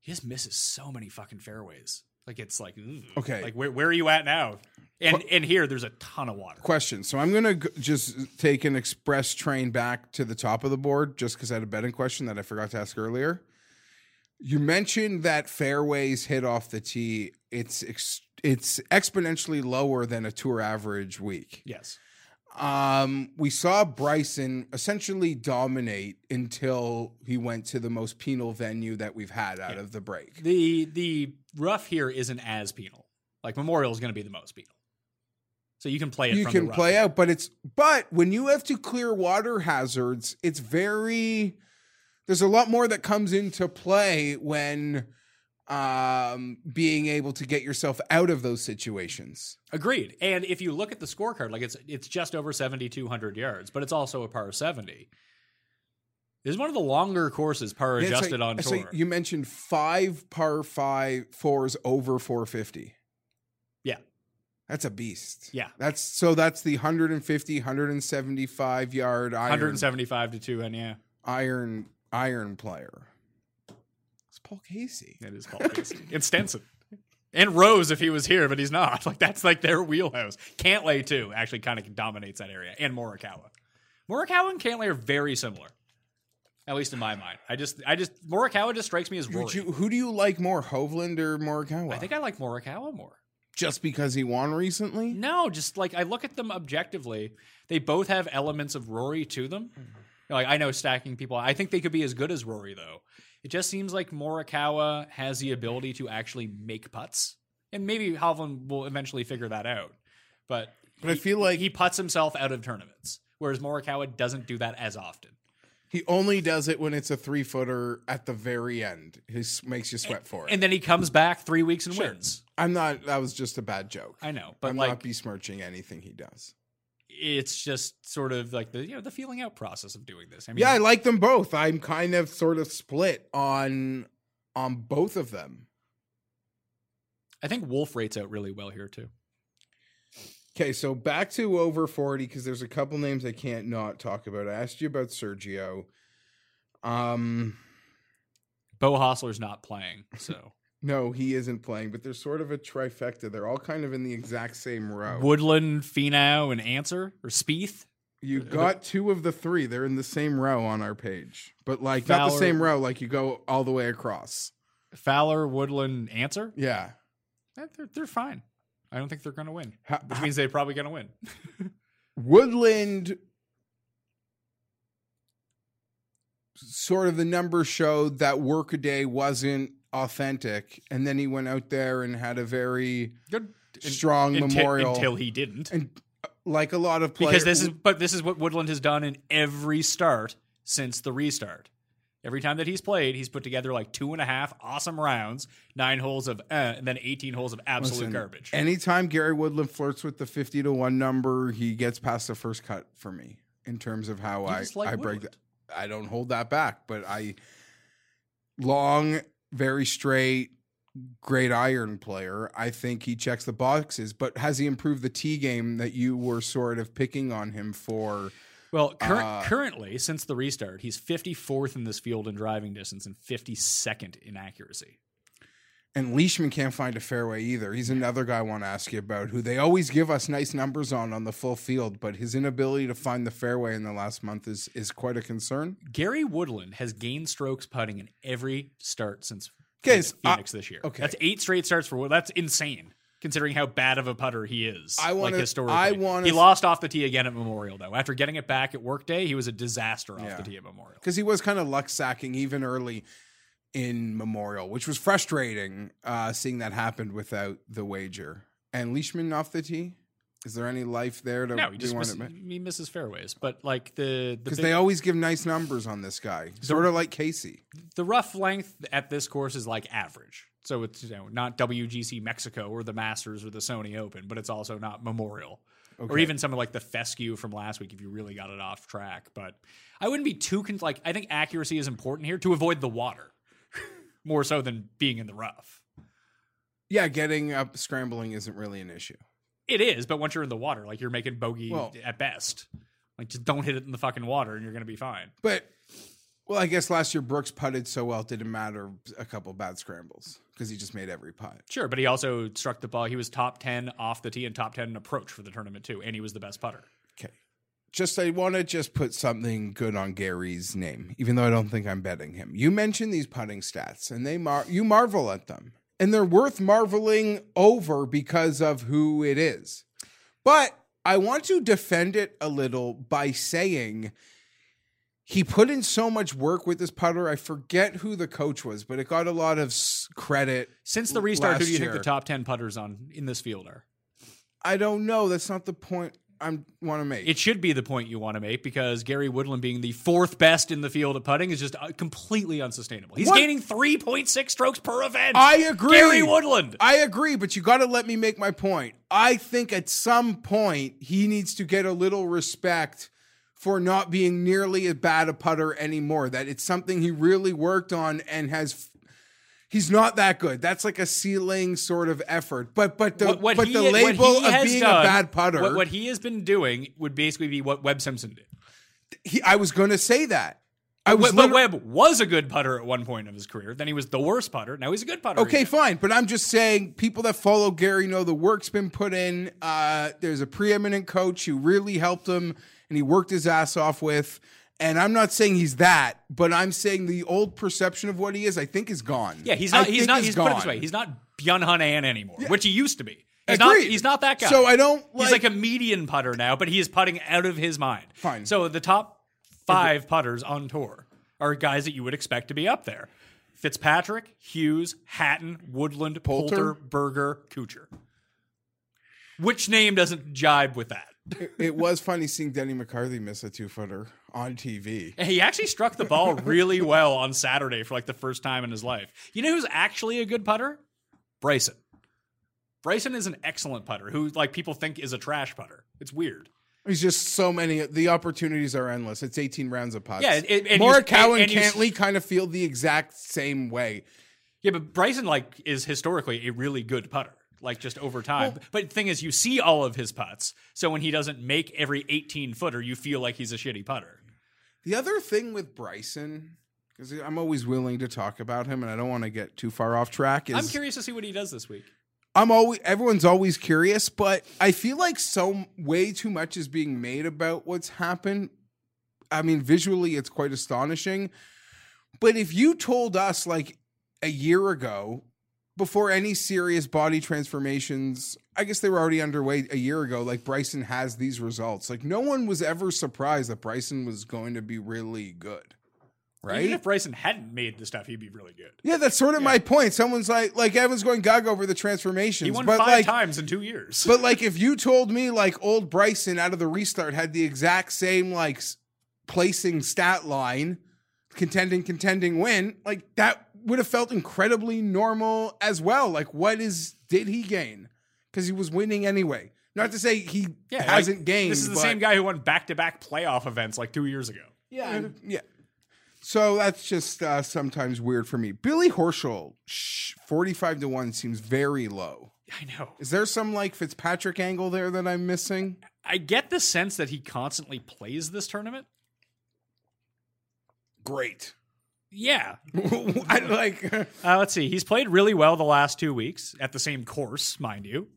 S2: he just misses so many fucking fairways. Like it's like ugh.
S3: Okay.
S2: like where where are you at now? And and here there's a ton of water.
S3: Question. So I'm gonna g- just take an express train back to the top of the board, just because I had a betting question that I forgot to ask earlier. You mentioned that fairways hit off the tee. It's ex- it's exponentially lower than a tour average week.
S2: Yes,
S3: Um, we saw Bryson essentially dominate until he went to the most penal venue that we've had out of the break.
S2: the the rough here isn't as penal. Like Memorial is going to be the most penal, so you can play it.
S3: you
S2: from
S3: can
S2: the rough.
S3: play out, but it's but when you have to clear water hazards, it's very there's a lot more that comes into play when um being able to get yourself out of those situations.
S2: Agreed. And if you look at the scorecard, like it's it's just over seventy two hundred yards, but it's also a par seventy. This is one of the longer courses par
S3: it's
S2: adjusted
S3: like-
S2: on
S3: so
S2: tour.
S3: you mentioned five par five fours over 450.
S2: yeah,
S3: That's a beast.
S2: Yeah.
S3: That's so that's the 150, 175 yard iron
S2: 175 to 2 and yeah
S3: iron iron player. It's Paul Casey.
S2: it is Paul Casey. And Stenson. And Rose if he was here but he's not. Like that's like their wheelhouse. Cantlay too actually kind of dominates that area. And Morikawa. Morikawa and Cantlay are very similar. At least in my mind. I just I just Morikawa just strikes me as Rory
S3: Would you, who do you like more, Hovland or Morikawa?
S2: I think I like Morikawa more.
S3: Just because he won recently.
S2: No, just like I look at them objectively, they both have elements of Rory to them. Mm-hmm. Like I know stacking people, I think they could be as good as Rory though. It just seems like Morikawa has the ability to actually make putts, and maybe Hovland will eventually figure that out. But
S3: But I feel like-
S2: he puts himself out of tournaments, whereas Morikawa doesn't do that as often.
S3: He only does it when it's a three footer at the very end. He makes you sweat for it.
S2: And then he comes back three weeks and
S3: Sure.
S2: wins.
S3: I'm not. That was just a bad joke.
S2: I know, but
S3: I'm
S2: like
S3: not besmirching anything he does.
S2: It's just sort of like the you know the feeling out process of doing this. I mean,
S3: Yeah, I like them both. I'm kind of sort of split on on both of them.
S2: I think Wolff rates out really well here too.
S3: Okay, so back to over 40 because there's a couple names I can't not talk about. I asked you about Sergio. Um
S2: Beau Hossler's not playing, so
S3: no, he isn't playing, but there's sort of a trifecta. They're all kind of in the exact same row.
S2: Woodland, Finau, and Ancer or Spieth.
S3: You got two of the three. They're in the same row on our page. But like not the same row, like you go all the way across.
S2: Fowler, Woodland, Ancer.
S3: Yeah.
S2: Eh, They're, they're fine. I don't think they're going to win,
S3: Ha-
S2: which means they're probably going to win.
S3: Woodland sort of the numbers showed that Workday wasn't authentic and then he went out there and had a very
S2: Good,
S3: strong memorial
S2: until he didn't,
S3: and uh, like a lot of players
S2: because this is but this is what Woodland has done in every start since the restart. Every time that he's played, he's put together like two and a half awesome rounds, nine holes of uh, and then 18 holes of absolute
S3: Listen,
S2: garbage.
S3: Anytime Gary Woodland flirts with the 50 to 1 number, he gets past the first cut for me in terms of how
S2: You
S3: I,
S2: like
S3: I break
S2: Woodland.
S3: that. I don't hold that back, but I long, very straight, great iron player. I think he checks the boxes, but has he improved the tee game that you were sort of picking on him for?
S2: Well, cur-
S3: Uh,
S2: currently, since the restart, he's 54th in this field in driving distance and 52nd in accuracy.
S3: And Leishman can't find a fairway either. He's another guy I want to ask you about who they always give us nice numbers on on the full field, but his inability to find the fairway in the last month is is quite a concern.
S2: Gary Woodland has gained strokes putting in every start since
S3: Okay,
S2: Phoenix,
S3: uh,
S2: Phoenix this year.
S3: okay.
S2: That's eight straight starts for Wood. That's insane. Considering how bad of a putter he is,
S3: I wanna-
S2: like historically,
S3: I wanna-
S2: he lost off the tee again at Memorial. Though after getting it back at Workday, he was a disaster off
S3: Yeah.
S2: the tee at Memorial.
S3: Because he was kind of luck sacking even early in Memorial, which was frustrating uh, seeing that happen without the wager. And Leishman off the tee. Is there any life there to
S2: No, he just
S3: be
S2: miss, he misses fairways. But like the the
S3: Because
S2: big-
S3: they always give nice numbers on this guy, sort of like Casey.
S2: the rough length at this course is like average. So it's you know not WGC Mexico or the Masters or the Sony Open, but it's also not Memorial. Or
S3: Okay.
S2: even something like the fescue from last week if you really got it off track. But I wouldn't be too con- like I think accuracy is important here to avoid the water more so than being in the rough.
S3: Yeah, getting up scrambling isn't really an issue.
S2: It is, but once you're in the water, like you're making bogey
S3: Well-
S2: at best. Like just don't hit it in the fucking water and you're gonna be fine.
S3: But well, I guess last year Brooks putted so well it didn't matter a couple bad scrambles because he just made every putt.
S2: Sure, but he also struck the ball. He was top ten off the tee and top ten in approach for the tournament too, and he was the best putter.
S3: Okay. Just I want to just put something good on Gary's name, even though I don't think I'm betting him. You mentioned these putting stats, and they mar- you marvel at them, and they're worth marveling over because of who it is. But I want to defend it a little by saying he put in so much work with this putter. I forget who the coach was, but it got a lot of credit.
S2: Since the restart, who do you think the top ten putters on in this field are?
S3: I don't know. That's not the point I want to make.
S2: It should be the point you want to make because Gary Woodland being the fourth best in the field of putting is just uh, completely unsustainable. He's
S3: What?
S2: gaining three point six strokes per event.
S3: I agree.
S2: Gary Woodland.
S3: I agree, but you got to let me make my point. I think at some point he needs to get a little respect for not being nearly as bad a putter anymore. That it's something he really worked on and has. He's not that good. That's like a ceiling sort of effort. But but the
S2: what, what
S3: but
S2: he,
S3: the label of being
S2: done-
S3: a bad putter.
S2: What, what he has been doing would basically be what Webb Simpson did.
S3: he, I was going to say that. I was
S2: Webb, but Webb was a good putter at one point of his career. Then he was the worst putter. Now he's a good putter.
S3: Okay,
S2: again.
S3: fine, but I'm just saying people that follow Gary know the work's been put in. Uh, there's a preeminent coach who really helped him and he worked his ass off with. And I'm not saying he's that, but I'm saying the old perception of what he is, I think, is gone.
S2: Yeah, he's
S3: I
S2: not. He's
S3: think
S2: not.
S3: is
S2: He's put it this way. He's not Byeong Hun An anymore, which he used to be. He's not. He's not that guy.
S3: So I don't
S2: he's like a median putter now, but he is putting out of his mind.
S3: Fine.
S2: So the top five putters on tour are guys that you would expect to be up there: Fitzpatrick, Hughes, Hatton, Woodland,
S3: Poulter?
S2: Poulter, Berger, Kuchar. Which name doesn't jibe with that?
S3: it, it was funny seeing Denny McCarthy miss a two footer on TV.
S2: And He actually struck the ball really well on Saturday for like the first time in his life. You know who's actually a good putter? Bryson. Bryson is an excellent putter who like people think is a trash putter. It's weird.
S3: He's just so many. The opportunities are endless. It's 18 rounds of putts.
S2: Yeah, it- and
S3: Morikawa
S2: and-
S3: and, Cantlay kind of feel the exact same way.
S2: Yeah, but Bryson like is historically a really good putter, like just over time. but the thing is, you see all of his putts, so when he doesn't make every 18 footer, you feel like he's a shitty putter.
S3: The other thing with Bryson, because I'm always willing to talk about him, and I don't want to get too far off track. Is
S2: I'm curious to see what he does this week.
S3: I'm always everyone's always curious, but I feel like so way too much is being made about what's happened. I mean, visually, it's quite astonishing. But if you told us like a year ago, before any serious body transformations, I guess they were already underway a year ago, like Bryson has these results. Like no one was ever surprised that Bryson was going to be really good. Right?
S2: Even if Bryson hadn't made the stuff, he'd be really good.
S3: yeah, that's sort of my point. Someone's like, like everyone's going gaga over the transformations.
S2: He won
S3: but
S2: five
S3: like,
S2: times in two years.
S3: but like if you told me like old Bryson out of the restart had the exact same like placing stat line, contending, contending win, like that would have felt incredibly normal as well. Like, what is did he gain? Because he was winning anyway. Not to say he
S2: Yeah,
S3: hasn't
S2: like,
S3: gained.
S2: This is the
S3: but-
S2: same guy who won back to back playoff events like two years ago.
S3: Yeah, yeah. So that's just uh, sometimes weird for me. Billy Horschel, shh, forty-five to one seems very low.
S2: I know.
S3: Is there some like Fitzpatrick angle there that I'm missing?
S2: I get the sense that he constantly plays this tournament.
S3: Great.
S2: Yeah.
S3: I like.
S2: Uh, let's see. He's played really well the last two weeks at the same course, mind you.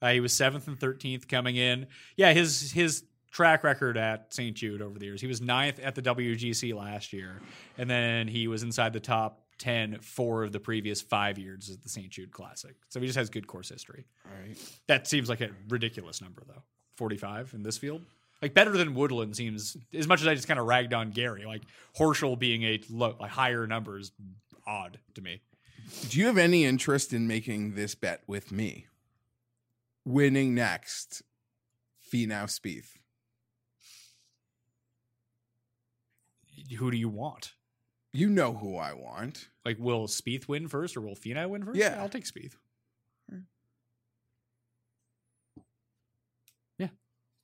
S2: Uh, he was seventh and thirteenth coming in. Yeah, his his track record at St. Jude over the years. He was ninth at the WGC last year, and then he was inside the top ten four of the previous five years at the St. Jude Classic. So he just has good course history.
S3: All right.
S2: That seems like a ridiculous number, though. Forty-five in this field, like better than Woodland seems. As much as I just kind of ragged on Gary, like Horschel being a low, like higher number is odd to me.
S3: Do you have any interest in making this bet with me? Winning next, Finau Spieth.
S2: Who do you want?
S3: You know who I want.
S2: Like, will Spieth win first or will Finau win first?
S3: Yeah.
S2: I'll take Spieth.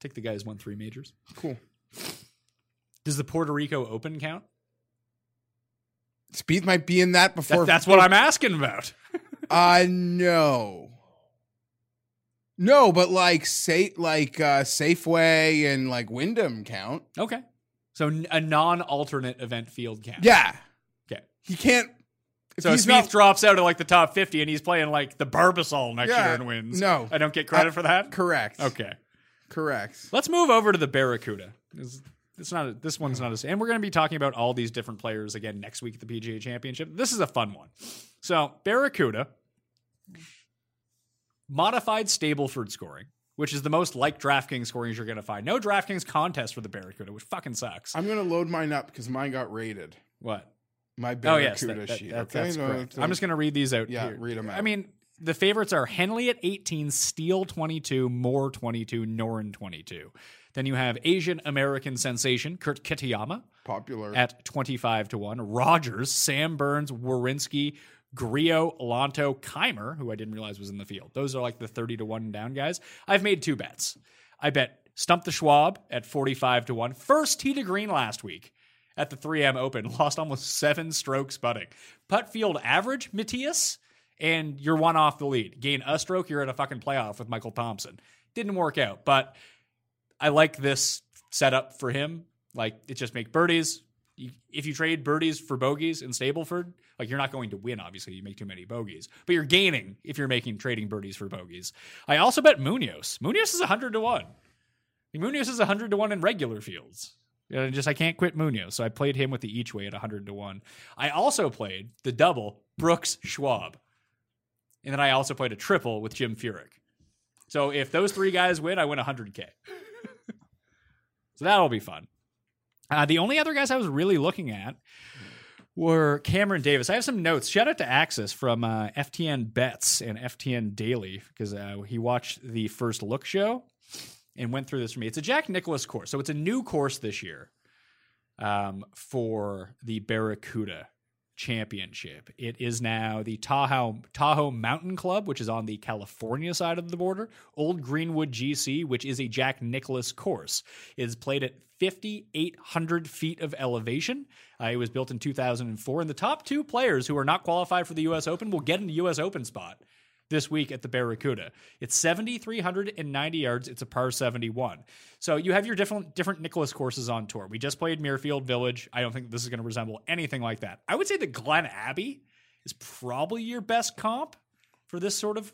S2: Take the guys won three majors.
S3: Cool.
S2: Does the Puerto Rico Open count?
S3: Spieth might be in that
S2: That-
S3: before.
S2: that's what I'm asking about.
S3: Uh no. No, but like say like uh Safeway and like Wyndham count.
S2: Okay, so a non-alternate event field count.
S3: Yeah.
S2: Okay.
S3: He can't
S2: So Spieth
S3: not-
S2: drops out of like the top 50 and he's playing like the Barbasol next
S3: Yeah,
S2: year and wins.
S3: no.
S2: I don't get credit
S3: I-
S2: for that.
S3: correct.
S2: Okay.
S3: Correct.
S2: Let's move over to the Barracuda. It's, it's not. A, this one's not a. And we're going to be talking about all these different players again next week at the PGA Championship. This is a fun one. So Barracuda, modified Stableford scoring, which is the most like DraftKings scoring you're going to find. No DraftKings contest for the Barracuda, which fucking sucks.
S3: I'm gonna load mine up because mine got rated.
S2: what?
S3: My
S2: Oh yes,
S3: Barracuda
S2: that- that-
S3: sheet.
S2: that-
S3: okay,
S2: that's
S3: No,
S2: correct. I'm just going to read these out.
S3: Yeah,
S2: here.
S3: read 'em
S2: I
S3: out.
S2: I mean, the favorites are Henley at 18, Steele 22, Moore 22, Noren 22. Then you have Asian American sensation Kurt Kitayama
S3: popular.
S2: at 25 to 1, Rodgers, Sam Burns, Werenski, Grillo, Lanto, Keimer, who I didn't realize was in the field. Those are like the 30 to 1 down guys. I've made two bets. I bet Stump the Schwab at 45 to 1. First tee to green last week at the 3M Open. Lost almost seven strokes putting. Putt field average, Matthias, and you're one off the lead. Gain a stroke, you're in a fucking playoff with Michael Thompson. Didn't work out, but I like this setup for him. Like it just make birdies. If you trade birdies for bogeys in Stableford, like you're not going to win. Obviously, you make too many bogeys, but you're gaining if you're making trading birdies for bogeys. I also bet Munoz. Munoz is hundred to one. Munoz is hundred to one in regular fields. And just I can't quit Munoz, so I played him with the each way at hundred to one. I also played the double Brooks Schwab, and then I also played a triple with Jim Furyk. So if those three guys win, I win 100k. so that'll be fun. Uh, the only other guys I was really looking at were Cameron Davis. I have some notes. Shout out to Axis from uh, FTN Bets and FTN Daily because uh, he watched the first look show and went through this for me. It's a Jack Nicklaus course, so it's a new course this year um, for the Barracuda Championship. It is now the Tahoe Tahoe Mountain Club, which is on the California side of the border. Old Greenwood GC, which is a Jack Nicklaus course, It is played at 5,800 feet of elevation. Uh, it was built in 2004, and the top two players who are not qualified for the U.S. Open will get in the U.S. Open spot this week at the Barracuda. It's 7,390 yards. It's a par 71. So you have your different different Nicklaus courses on tour. We just played Muirfield Village. I don't think this is going to resemble anything like that. I would say the Glen Abbey is probably your best comp for this sort of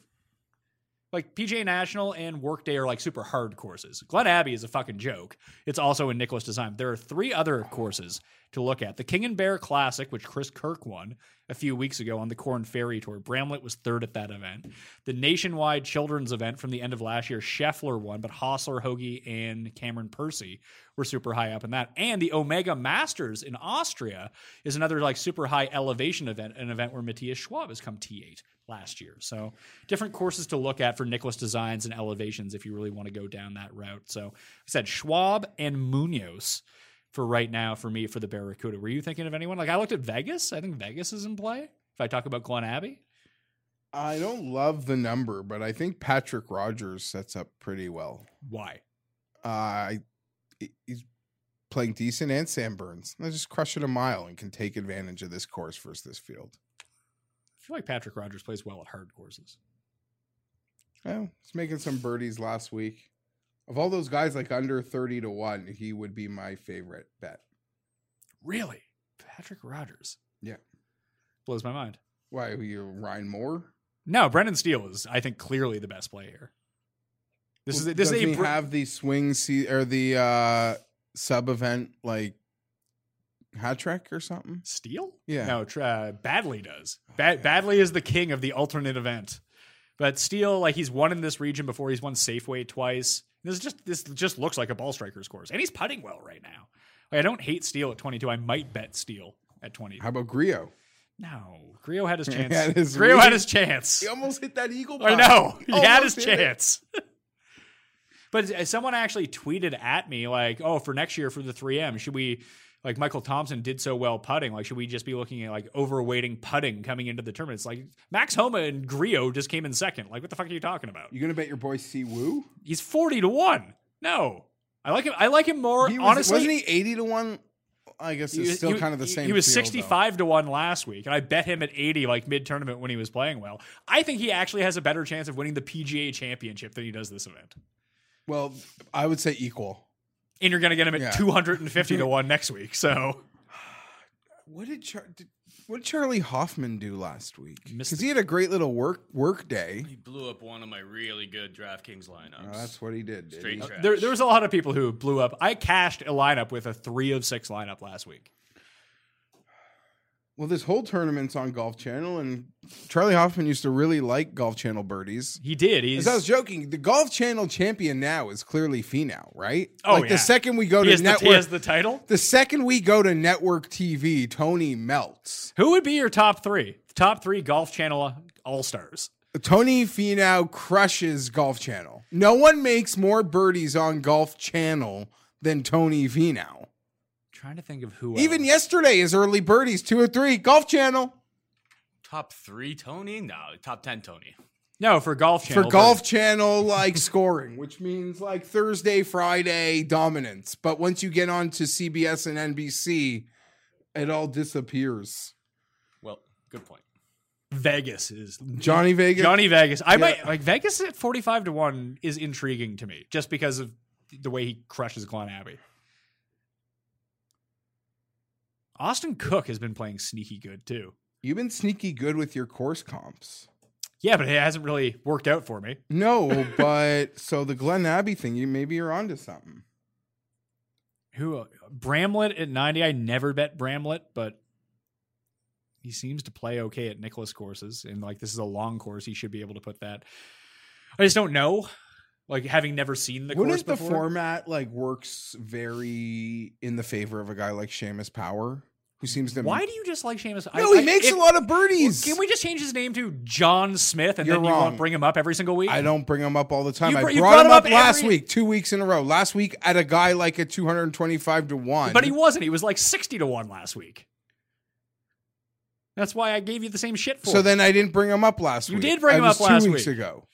S2: like PJ National and Workday are like super hard courses. Glen Abbey is a fucking joke. It's also in Nicklaus design. There are three other courses to look at. The King and Bear Classic, which Chris Kirk won a few weeks ago on the Korn Ferry Tour. Bramlett was third at that event. The nationwide children's event from the end of last year, Scheffler won, but Hossler, Hoagie, and Cameron Percy were super high up in that. And the Omega Masters in Austria is another like super high elevation event, an event where Matthias Schwab has come T8 last year. So different courses to look at for Nicklaus designs and elevations if you really want to go down that route. So I said Schwab and Munoz for right now for me for the Barracuda. Were you thinking of anyone? Like I looked at Vegas. I think Vegas is in play. If I talk about Glen Abbey,
S3: I don't love the number, but I think Patrick Rodgers sets up pretty well.
S2: why?
S3: Uh, I- he's playing decent, and Sam Burns. They just crush it a mile and can take advantage of this course versus this field.
S2: I feel like Patrick Rodgers plays well at hard courses.
S3: Well, he's making some birdies last week. Of all those guys, like under thirty to one, he would be my favorite bet.
S2: Really, Patrick Rodgers
S3: Yeah.
S2: blows my mind.
S3: Why are you Ryan Moore?
S2: No, Brendan Steele is, I think, clearly the best play here. This
S3: Well,
S2: is this is
S3: doesn't
S2: a
S3: he
S2: br-
S3: have the swing se- or the uh sub event like hat trick or something?
S2: Steele?
S3: Yeah.
S2: No, uh, Baddeley does. Bad- Baddeley is the king of the alternate event. But Steele, like he's won in this region before. He's won Safeway twice. This is just this just looks like a ball striker's course, and he's putting well right now. Like, I don't hate Steele at 22. I might bet Steele at 20.
S3: How about Grillo?
S2: No, Grillo had his chance.
S3: had his
S2: Grillo had his chance.
S3: He almost hit that eagle.
S2: I
S3: putt.
S2: know. He had his
S3: Almost hit it.
S2: chance. but uh, someone actually tweeted at me like, "Oh, for next year for the 3M, should we like Michael Thompson did so well putting? Like, should we just be looking at like overweighting putting coming into the tournament?" It's like Max Homa and Grillo just came in second. Like, what the fuck are you talking about?
S3: You gonna bet your boy Si Woo?
S2: He's 40 to 1. No. I like him I like him more
S3: He was,
S2: honestly.
S3: wasn't he eighty to one? I guess it's
S2: was-
S3: still
S2: he-
S3: kind of the same.
S2: He was
S3: field, though.
S2: 65 to 1 last week, and I bet him at 80 like mid tournament when he was playing well. I think he actually has a better chance of winning the PGA championship than he does this event.
S3: Well, I would say equal.
S2: And you're going to get him at
S3: Yeah.
S2: 250 to 1 next week. So,
S3: What did, Char- did what did Charlie Hoffman do last week? Because he had a great little work work day.
S5: He blew up one of my really good DraftKings lineups.
S3: Oh, that's what he did. did
S5: Straight
S3: he?
S5: Uh, trash.
S2: there, there was a lot of people who blew up. I cashed a lineup with a 3 of 6 lineup last week.
S3: Well, this whole tournament's on Golf Channel, and Charlie Hoffman used to really like Golf Channel birdies.
S2: He did. He's
S3: I was joking, the Golf Channel champion now is clearly Finau, right?
S2: Oh,
S3: like
S2: yeah.
S3: the second we go
S2: he
S3: to
S2: has, the,
S3: network,
S2: he has the title.
S3: the second we go to network TV, Tony melts.
S2: Who would be your top 3? Top 3 Golf Channel uh, All-Stars.
S3: Tony Finau crushes Golf Channel. No one makes more birdies on Golf Channel than Tony Finau.
S2: Trying to think of who
S3: Even
S2: else.
S3: yesterday, his early birdies, two or three, Golf Channel.
S5: Top three, Tony? No, top ten, Tony.
S2: No, for Golf Channel.
S3: For Golf Channel, like scoring, which means like Thursday, Friday dominance. But once you get on to CBS and NBC, it all disappears.
S5: Well, good point.
S2: Vegas is
S3: Johnny Vegas.
S2: Johnny Vegas. I might like Vegas at forty five to one is intriguing to me just because of the way he crushes Glen Abbey. Austin Cook has been playing sneaky good too.
S3: You've been sneaky good with your course comps.
S2: Yeah, but it hasn't really worked out for me.
S3: No, but so the Glen Abbey thing, you maybe you're onto something.
S2: Who uh, Bramlett at ninety? I never bet Bramlett, but he seems to play okay at Nicklaus courses, and like this is a long course, he should be able to put that. I just don't know. Like having never seen the
S3: Wouldn't
S2: course
S3: the
S2: before.
S3: format like works very in the favor of a guy like Seamus Power, who seems to
S2: Why do you just like Seamus?
S3: No, he makes a lot of birdies.
S2: Can we just change his name to John Smith and
S3: You're
S2: then you
S3: wrong.
S2: won't bring him up every single week?
S3: I don't bring him up all the time.
S2: You
S3: I brought,
S2: brought
S3: him up,
S2: up
S3: last
S2: every-
S3: week, two weeks in a row. Last week at a guy like at 225 to 1.
S2: But he wasn't. He was like 60 to 1 last week. That's why I gave you the same shit for
S3: So
S2: him.
S3: then I didn't bring him up last
S2: You
S3: week.
S2: You did bring
S3: I
S2: him up last
S3: two weeks
S2: week.
S3: ago.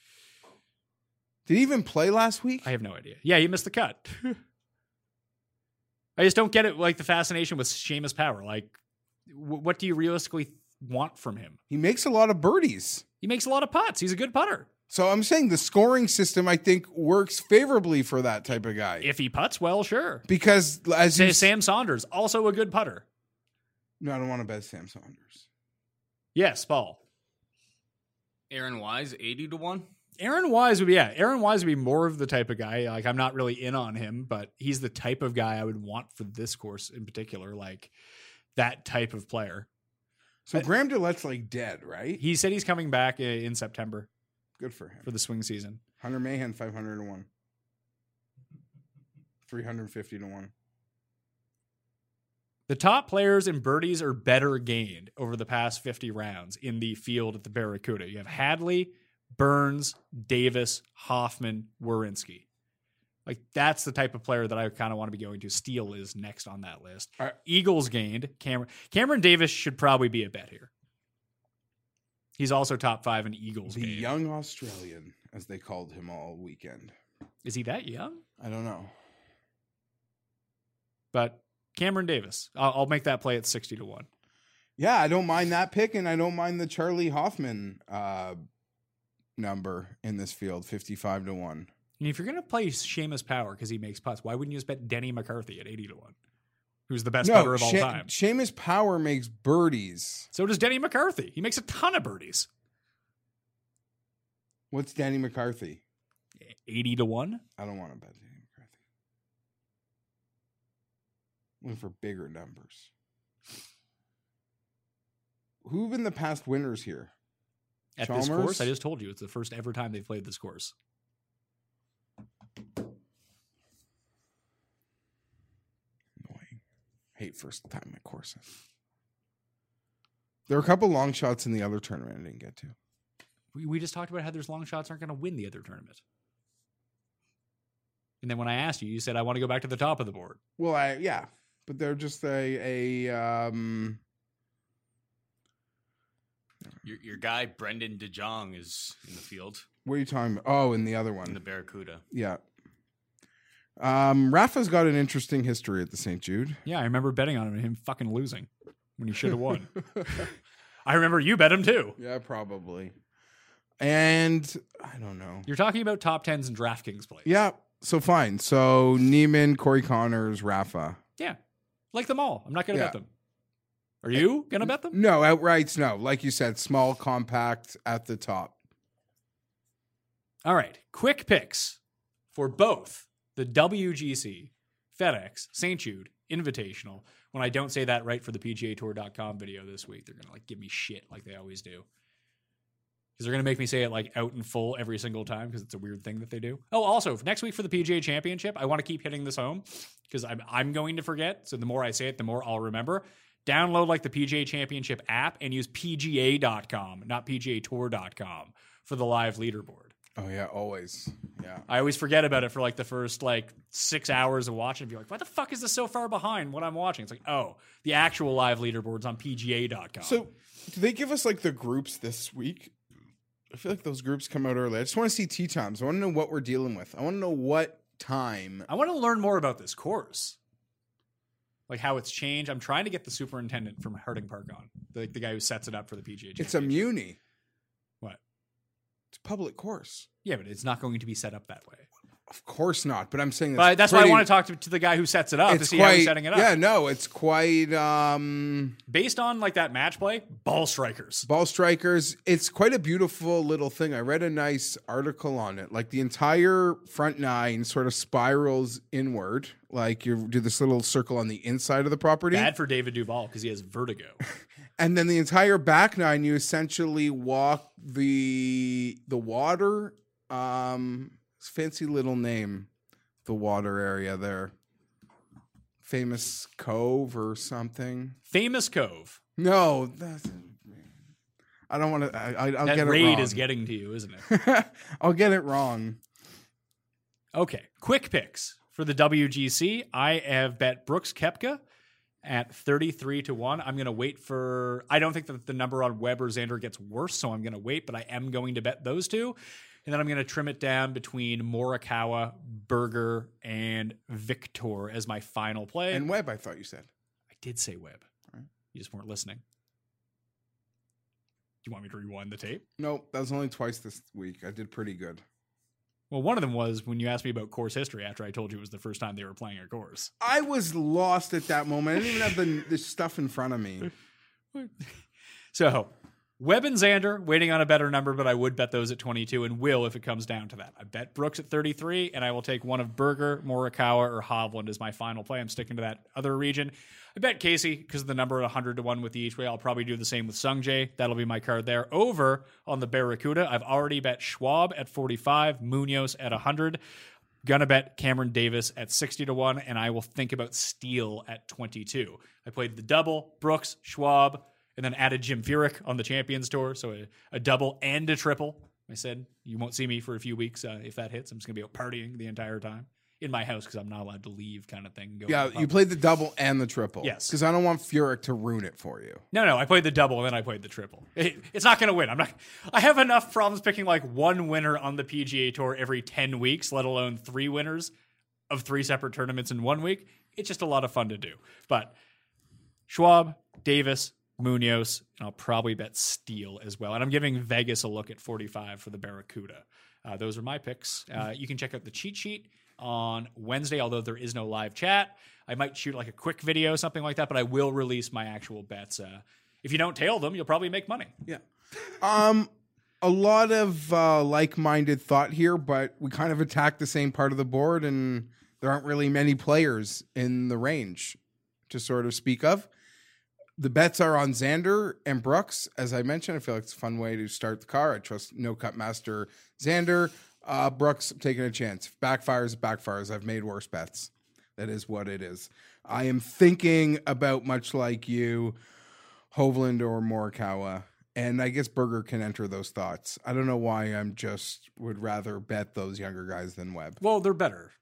S3: Did he even play last week?
S2: I have no idea. Yeah, he missed the cut. I just don't get it. Like the fascination with Seamus Power. Like, w- what do you realistically want from him?
S3: he makes a lot of birdies.
S2: He makes a lot of putts. He's a good putter.
S3: So I'm saying the scoring system, I think, works favorably for that type of guy.
S2: If he puts well, sure.
S3: because as you
S2: Say Sam Saunders, also a good putter.
S3: no, I don't want to bet Sam Saunders.
S2: Yes, Paul.
S5: Aaron Wise, 80 to 1.
S2: Aaron Wise would be yeah. Aaron Wise would be more of the type of guy. Like I'm not really in on him, but he's the type of guy I would want for this course in particular. Like that type of player.
S3: So Graham DeLaet's like dead, right?
S2: He said he's coming back in September
S3: Good for him.
S2: for the swing season.
S3: Hunter Mahan, 500 to 1. 350 to 1.
S2: The top players in birdies are better gained over the past 50 rounds in the field at the Barracuda. You have Hadley, Burns, Davis, Hoffman, Werenski. Like that's the type of player that I kind of want to be going to. Steele is next on that list.
S3: Right.
S2: Eagles gained. Cameron Cameron Davis should probably be a bet here. He's also top five in Eagles.
S3: The
S2: gained.
S3: young Australian, as they called him all weekend.
S2: Is he that young?
S3: I don't know.
S2: But Cameron Davis, I'll, I'll make that play at sixty to one.
S3: Yeah, I don't mind that pick, and I don't mind the Charlie Hoffman uh, number in this field, fifty-five to one.
S2: And if you're gonna play Seamus Power because he makes putts, why wouldn't you just bet Denny McCarthy at eighty to one, who's the best putter of all
S3: She-
S2: time?
S3: Seamus Power makes birdies.
S2: So does Denny McCarthy. He makes a ton of birdies.
S3: What's Danny McCarthy?
S2: Eighty to one.
S3: I don't want to bet Danny McCarthy. Looking for bigger numbers. Who have been the past winners here?
S2: At this course, I just told you it's the first ever time they've played this course.
S3: Annoying. Hate first time at courses. There are a couple long shots in the other tournament I didn't get to.
S2: We, we just talked about how those long shots aren't going to win the other tournament. And then when I asked you, you said I want to go back to the top of the board.
S3: Well, I yeah, but they're just a a um.
S5: Your, your guy Brendon de Jonge is in the field
S3: What are you talking about? Oh, and the other
S5: in
S3: one.
S5: the Barracuda.
S3: Yeah. Um, Rafa's got an interesting history at the St. Jude.
S2: Yeah, I remember betting on him and him fucking losing when he should have won. I remember you bet him too.
S3: Yeah, probably. And I don't know.
S2: You're talking about top tens and DraftKings plays.
S3: Yeah, so fine. So Niemann, Corey Conners, Rafa.
S2: Yeah. Like them all. I'm not going to
S3: Yeah.
S2: bet them. Are you going to bet them?
S3: No, outrights, no. Like you said, small, compact at the top.
S2: All right. Quick picks for both the WGC, FedEx, St. Jude, Invitational. When I don't say that right for the PGA Tour.com video this week, they're going to like give me shit like they always do. Because they're going to make me say it like out in full every single time because it's a weird thing that they do. Oh, also, next week for the PGA Championship, I want to keep hitting this home because I'm, I'm going to forget. So the more I say it, the more I'll remember. Download like the PGA Championship app and use PGA.com, not PGATour.com for the live leaderboard.
S3: Oh yeah, always. Yeah.
S2: I always forget about it for like the first like six hours of watching. Be like, why the fuck is this so far behind what I'm watching? It's like, oh, the actual live leaderboard's on PGA.com.
S3: So, do they give us like the groups this week? I feel like those groups come out early. I just want to see tee times. I want to know what we're dealing with. I want to know what time.
S2: I want to learn more about this course, like how it's changed. I'm trying to get the superintendent from Harding Park on, the, the guy who sets it up for the PGA.
S3: It's a muni.
S2: what?
S3: It's a public course.
S2: Yeah, but it's not going to be set up that way.
S3: Of course not. But I'm saying
S2: But that's why I want to talk to, to the guy who sets it up to see how he's setting it up.
S3: Yeah, no, it's quite. um
S2: Based on like that match play, ball strikers.
S3: Ball strikers. It's quite a beautiful little thing. I read a nice article on it. Like the entire front nine sort of spirals inward. Like you do this little circle on the inside of the property.
S2: Bad for David Duval because he has vertigo.
S3: and then the entire back nine you essentially walk the the water um fancy little name the water area there famous cove or something
S2: Famous Cove.
S3: no that's, i don't want to I, I, i'll
S2: that
S3: get it
S2: raid
S3: wrong
S2: is getting to you, isn't it?
S3: i'll get it wrong
S2: Okay, quick picks for the WGC. I have bet Brooks Koepka at 33 to 1. I'm going to wait for I don't think that the number on Webb or Xander gets worse, so I'm going to wait, but I am going to bet those two. And then I'm going to trim it down between Morikawa, Berger, and Viktor as my final play.
S3: and webb i thought you said
S2: I did say Webb. You just weren't listening. Do you want me to rewind the tape?
S3: nope that was only twice this week i did pretty good
S2: Well, one of them was when you asked me about course history after I told you it was the first time they were playing a course.
S3: i was lost at that moment i didn't even have the, the stuff in front of me
S2: So, Webb and Xander waiting on a better number, but I would bet those at 22 and will if it comes down to that. I bet Brooks at 33, and I will take one of Berger, Morikawa, or Hovland as my final play. I'm sticking to that other region. I bet Casey because of the number at 100 to 1 with the each way. I'll probably do the same with Sungjae. That'll be my card there. Over on the Barracuda, I've already bet Schwab at 45, Munoz at 100. Gonna bet Cameron Davis at 60 to 1, and I will think about Steele at 22. I played the double, Brooks, Schwab, and then added Jim Furyk on the Champions Tour. So a, a double and a triple. I said, you won't see me for a few weeks uh, if that hits. I'm just going to be out partying the entire time. in my house because I'm not allowed to leave, kind of thing. Go
S3: Yeah, you played the double and the triple.
S2: Yes.
S3: because I don't want Furyk to ruin it for you.
S2: No, no, I played the double and then I played the triple. It- it's not going to win. I'm not. I have enough problems picking like one winner on the PGA Tour every ten weeks, let alone three winners of three separate tournaments in one week. It's just a lot of fun to do. But Schwab, Davis, Munoz, and I'll probably bet Steele as well. And I'm giving Vegas a look at 45 for the Barracuda. Uh, those are my picks. Uh, you can check out the cheat sheet on Wednesday, although there is no live chat. I might shoot like a quick video, something like that, but I will release my actual bets. Uh, if you don't tail them, you'll probably make money.
S3: Yeah. Um, a lot of uh, like-minded thought here, but we kind of attacked the same part of the board, and there aren't really many players in the range to sort of speak of. The bets are on Xander and Brooks. As I mentioned, I feel like it's a fun way to start the car. I trust no cut master Xander. Uh, Brooks, I'm taking a chance. If backfires, backfires. I've made worse bets. That is what it is. I am thinking about much like you, Hovland or Morikawa, and I guess Berger can enter those thoughts. I don't know why I'm just would rather bet those younger guys than Webb.
S2: Well, they're better.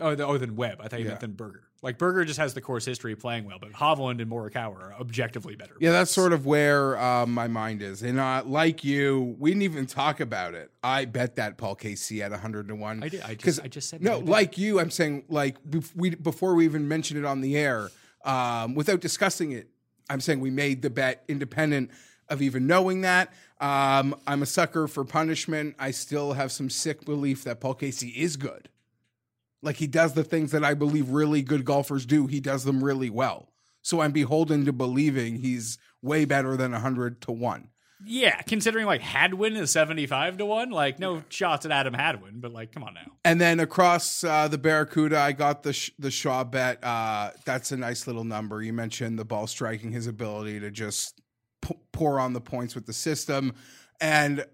S2: Oh, the, oh, than Webb. I thought you
S3: Yeah.
S2: meant than Berger. Like Berger just has the course history playing well, but Hovland and Morikawa are objectively better.
S3: Yeah, that's sort of where uh, my mind is. And uh, like you, we didn't even talk about it. I bet that Paul Casey at 100 to 1.
S2: I did. I just, I just said
S3: No, like you, I'm saying, like, we, before we even mentioned it on the air, um, without discussing it, I'm saying we made the bet independent of even knowing that. Um, I'm a sucker for punishment. I still have some sick belief that Paul Casey is good. Like, he does the things that I believe really good golfers do, he does them really well. So I'm beholden to believing he's way better than 100 to 1.
S2: Yeah, considering like Hadwin is seventy five to one, like no shots at Adam Hadwin, but like come on now.
S3: And then across uh, the Barracuda, I got the sh- the Shaw bet. Uh, that's a nice little number. You mentioned the ball striking, his ability to just p- pour on the points with the system, and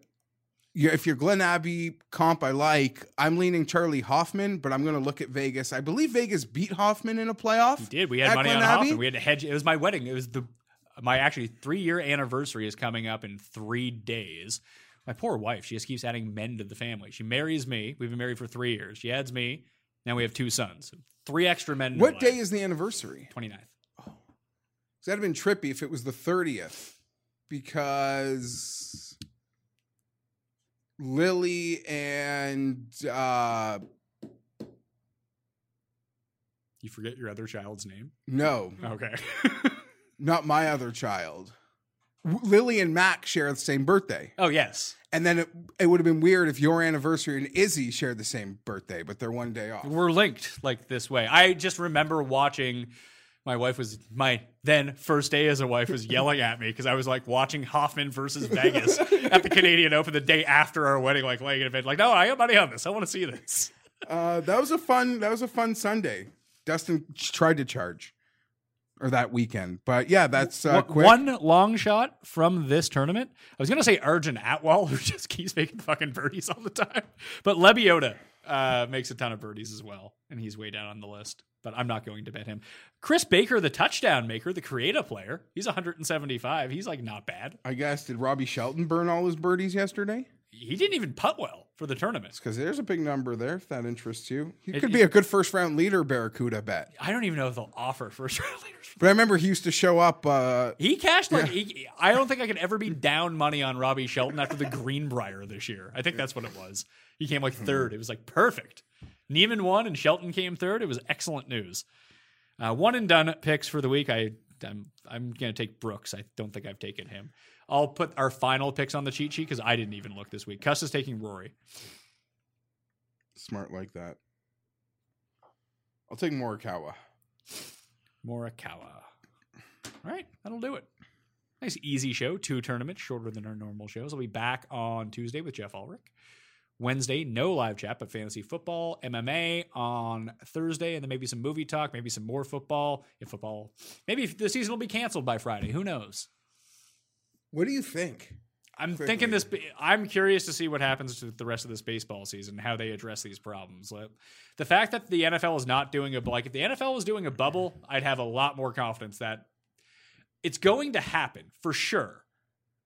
S3: if you're Glen Abbey comp, I like. I'm leaning Charlie Hoffman, but I'm going to look at Vegas. I believe Vegas beat Hoffman in a playoff.
S2: We did. We had money
S3: Glen
S2: on
S3: Abbey?
S2: Hoffman. We had to hedge. It was my wedding. It was the my actually three year anniversary is coming up in three days. My poor wife. She just keeps adding men to the family. She marries me. We've been married for three years. She adds me. Now we have two sons. Three extra men.
S3: What day is the anniversary?
S2: 29th. Oh.
S3: That'd have been trippy if it was the 30th because Lily and uh
S2: You forget your other child's name.
S3: no,
S2: Okay.
S3: not my other child. Lily and Mac share the same birthday.
S2: oh yes.
S3: And then it, it would have been weird if your anniversary and Izzy shared the same birthday, but they're one day off.
S2: We're linked like this way. I just remember watching. My wife was my then first day as a wife was yelling at me because I was like watching Hoffman versus Vegas at the Canadian Open the day after our wedding, like laying in bed, like, no, I got money on this. I want to see this.
S3: Uh, that was a fun. That was a fun Sunday. Dustin tried to charge, or that weekend, but yeah, that's uh,
S2: One-
S3: quick.
S2: One long shot from this tournament. I was gonna say Arjun Atwal, who just keeps making fucking birdies all the time, but Lebiota uh, makes a ton of birdies as well, and he's way down on the list. But I'm not going to bet him. Chris Baker, the touchdown maker, the creative player, he's 175. He's like not bad.
S3: I guess did Robbie Shelton burn all his birdies yesterday?
S2: He didn't even putt well for the tournament.
S3: Because there's a big number there. If that interests you, he
S2: It-
S3: could be a good first round leader. Barracuda bet.
S2: I don't even know if they'll offer first round leaders.
S3: But I remember he used to show up. Uh,
S2: He cashed like he, I don't think I could ever be down money on Robbie Shelton after the Greenbrier this year. I think that's what it was. He came like third. It was like perfect. Niemann won and Shelton came third. It was excellent news. Uh, one and done picks for the week. I I'm I'm gonna take Brooks. I don't think I've taken him. I'll put our final picks on the cheat sheet because I didn't even look this week. Cuss is taking Rory.
S3: smart like that. I'll take Morikawa.
S2: Morikawa. All right, that'll do it. Nice easy show. Two tournaments, shorter than our normal shows. I'll be back on Tuesday with Jeff Ulrich. Wednesday, no live chat, but fantasy football, MMA on Thursday, and then maybe some movie talk, maybe some more football. If football, maybe the season will be canceled by Friday. Who knows?
S3: What do you think?
S2: I'm
S3: Quickly.
S2: thinking this. I'm curious to see what happens to the rest of this baseball season, how they address these problems. The fact that the NFL is not doing a like, if the NFL was doing a bubble, I'd have a lot more confidence that it's going to happen for sure.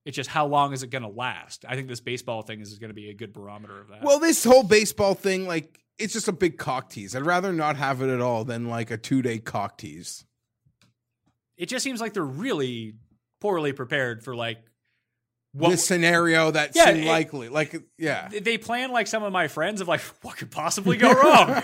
S2: It's just how long is it going to last? I think this baseball thing is going to be a good barometer of that.
S3: Well, this whole baseball thing, like, it's just a big cock tease. I'd rather not have it at all than like a two day cock tease.
S2: it just seems like they're really poorly prepared for like what
S3: this scenario that
S2: Yeah,
S3: seemed
S2: it-
S3: likely. Like, yeah.
S2: they plan like some of my friends of like what could possibly go wrong.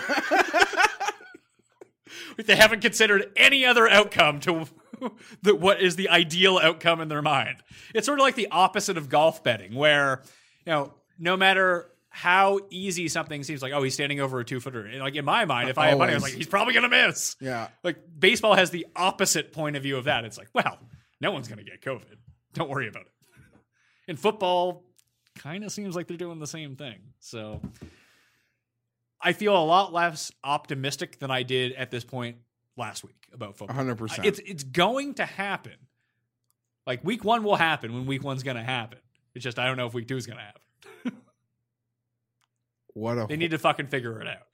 S2: they haven't considered any other outcome to the, what is the ideal outcome in their mind. It's sort of like the opposite of golf betting, where you know no matter how easy something seems like, oh, he's standing over a two footer. And like in my mind, if I had money, I was like, he's probably gonna miss.
S3: Yeah.
S2: Like baseball has the opposite point of view of that. It's like, well, no one's gonna get COVID. Don't worry about it. In football, kind of seems like they're doing the same thing. So I feel a lot less optimistic than I did at this point last week about football.
S3: 100%.
S2: It's it's going to happen. Like week one will happen when week one's going to happen. It's just I don't know if week two is going to happen.
S3: What a
S2: They need to fucking figure it out.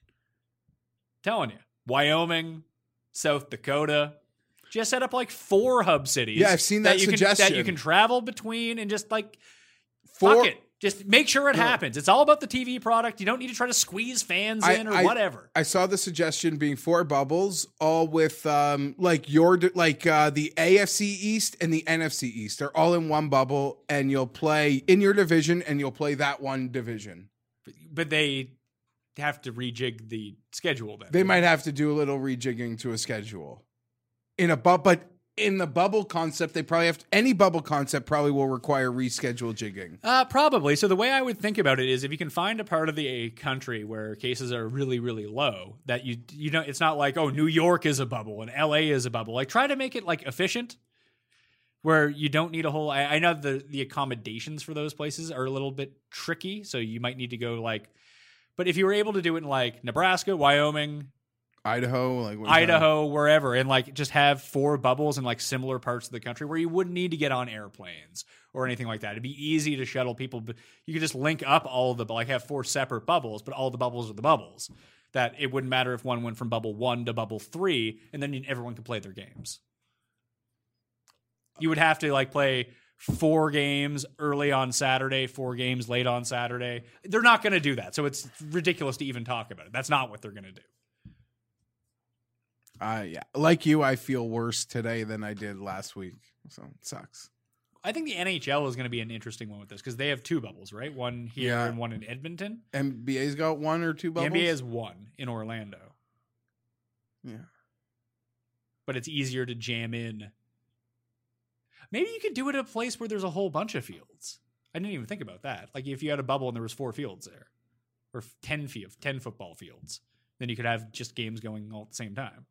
S2: telling you, Wyoming, South Dakota, just set up like four hub cities.
S3: Yeah, I've seen that
S2: you Can, that you can travel between and just like
S3: Four-
S2: fuck it. Just make sure it
S3: Yeah.
S2: happens. It's all about the TV product. You don't need to try to squeeze fans
S3: I-
S2: in or
S3: I-
S2: whatever.
S3: I saw the suggestion being four bubbles, all with um like your like uh the AFC East and the NFC East. They're all in one bubble, and you'll play in your division, and you'll play that one division.
S2: But they have to rejig the schedule then.
S3: They might have to do a little rejigging to a schedule in a bubble, but in the bubble concept, they probably have to, any bubble concept probably will require reschedule jigging.
S2: Uh, probably. So the way I would think about it is, if you can find a part of the country where cases are really, really low, that you you know, it's not like oh, New York is a bubble and L.A. is a bubble. Like try to make it like efficient, where you don't need a whole. I, I know the the accommodations for those places are a little bit tricky, so you might need to go like. But if you were able to do it in like Nebraska, Wyoming,
S3: Idaho, like
S2: Idaho, wherever, and like just have four bubbles in like similar parts of the country where you wouldn't need to get on airplanes or anything like that. It'd be easy to shuttle people. But you could just link up all the like have four separate bubbles, but all the bubbles are the bubbles. That it wouldn't matter if one went from bubble one to bubble three, and then everyone could play their games. You would have to like play four games early on Saturday, four games late on Saturday. They're not going to do that, so it's ridiculous to even talk about it. That's not what they're going to do.
S3: Uh, yeah, like you, I feel worse today than I did last week. So it sucks.
S2: I think the NHL is going to be an interesting one with this because they have two bubbles, right? One here
S3: Yeah.
S2: and one in Edmonton.
S3: NBA's got one or two bubbles.
S2: The NBA has one in Orlando,
S3: yeah.
S2: but it's easier to jam in. Maybe you could do it at a place where there's a whole bunch of fields. I didn't even think about that. Like if you had a bubble and there was four fields there, or ten field, ten football fields, then you could have just games going all at the same time.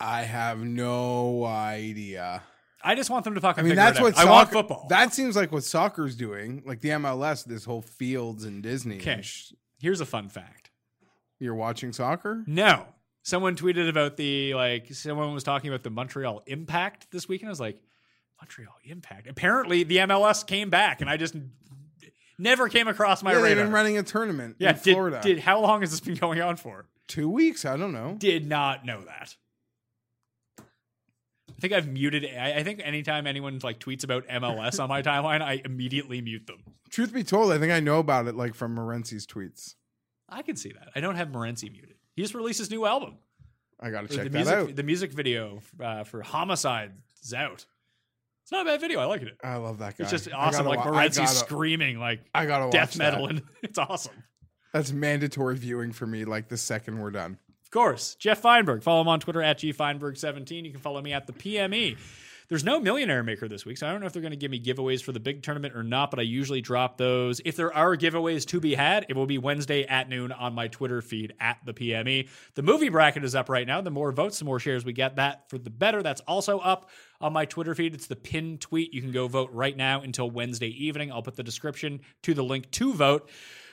S3: I have no idea.
S2: I just want them to fucking.
S3: I mean, that's what
S2: I want football.
S3: That seems like what soccer's doing, like the MLS. This whole fields and Disney.
S2: Okay. Here's a fun fact.
S3: You're watching soccer?
S2: No. Someone tweeted about the like someone was talking about the Montreal Impact this weekend. I was like, Montreal Impact. Apparently the MLS came back and I just never came across my
S3: yeah, they've been running a tournament
S2: yeah,
S3: in
S2: did,
S3: Florida.
S2: did how long has this been going on for?
S3: Two weeks? I don't know.
S2: Did not know that. I think I've muted. I, I think anytime anyone like tweets about MLS on my timeline, I immediately mute them.
S3: Truth be told, I think I know about it like from Morency's tweets.
S2: I can see that. I don't have Morency muted. He just released his new album.
S3: I got to
S2: the
S3: check that
S2: music,
S3: out.
S2: The music video uh, for Homicide is out. It's not a bad video. I like it.
S3: I love that guy.
S2: It's just awesome. Like
S3: wa- I
S2: Morency
S3: gotta-
S2: screaming like
S3: I gotta
S2: death metal,
S3: that.
S2: and it's awesome.
S3: That's mandatory viewing for me. Like the second we're done.
S2: Of course, Jeff Feinberg. Follow him on Twitter at gfeinberg17. You can follow me at the PME. There's no millionaire maker this week, so I don't know if they're going to give me giveaways for the big tournament or not, but I usually drop those. If there are giveaways to be had, it will be Wednesday at noon on my Twitter feed at the PME. The movie bracket is up right now. The more votes, the more shares we get. That for the better. That's also up on my Twitter feed. It's the pinned tweet. You can go vote right now until Wednesday evening. I'll put the description to the link to vote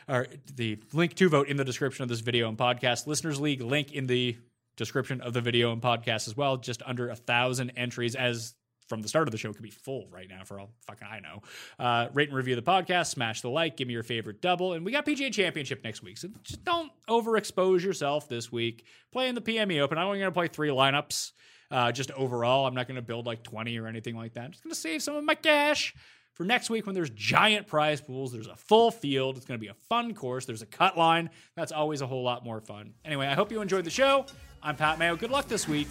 S2: or the link to vote in the description of this video and podcast. Listeners League link in the description of the video and podcast as well. Just under a thousand entries as from the start of the show could be full right now for all fucking I know. Uh, rate and review the podcast, smash the like, give me your favorite double, and we got PGA Championship next week, so just don't overexpose yourself this week. Play in the PME Open. I'm only going to play three lineups. Uh, just overall, I'm not going to build like 20 or anything like that. I'm just going to save some of my cash for next week when there's giant prize pools. There's a full field. It's going to be a fun course. There's a cut line. That's always a whole lot more fun. Anyway, I hope you enjoyed the show. I'm Pat Mayo. Good luck this week.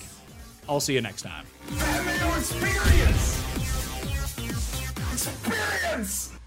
S2: I'll see you next time.
S1: Mayo Experience! Experience!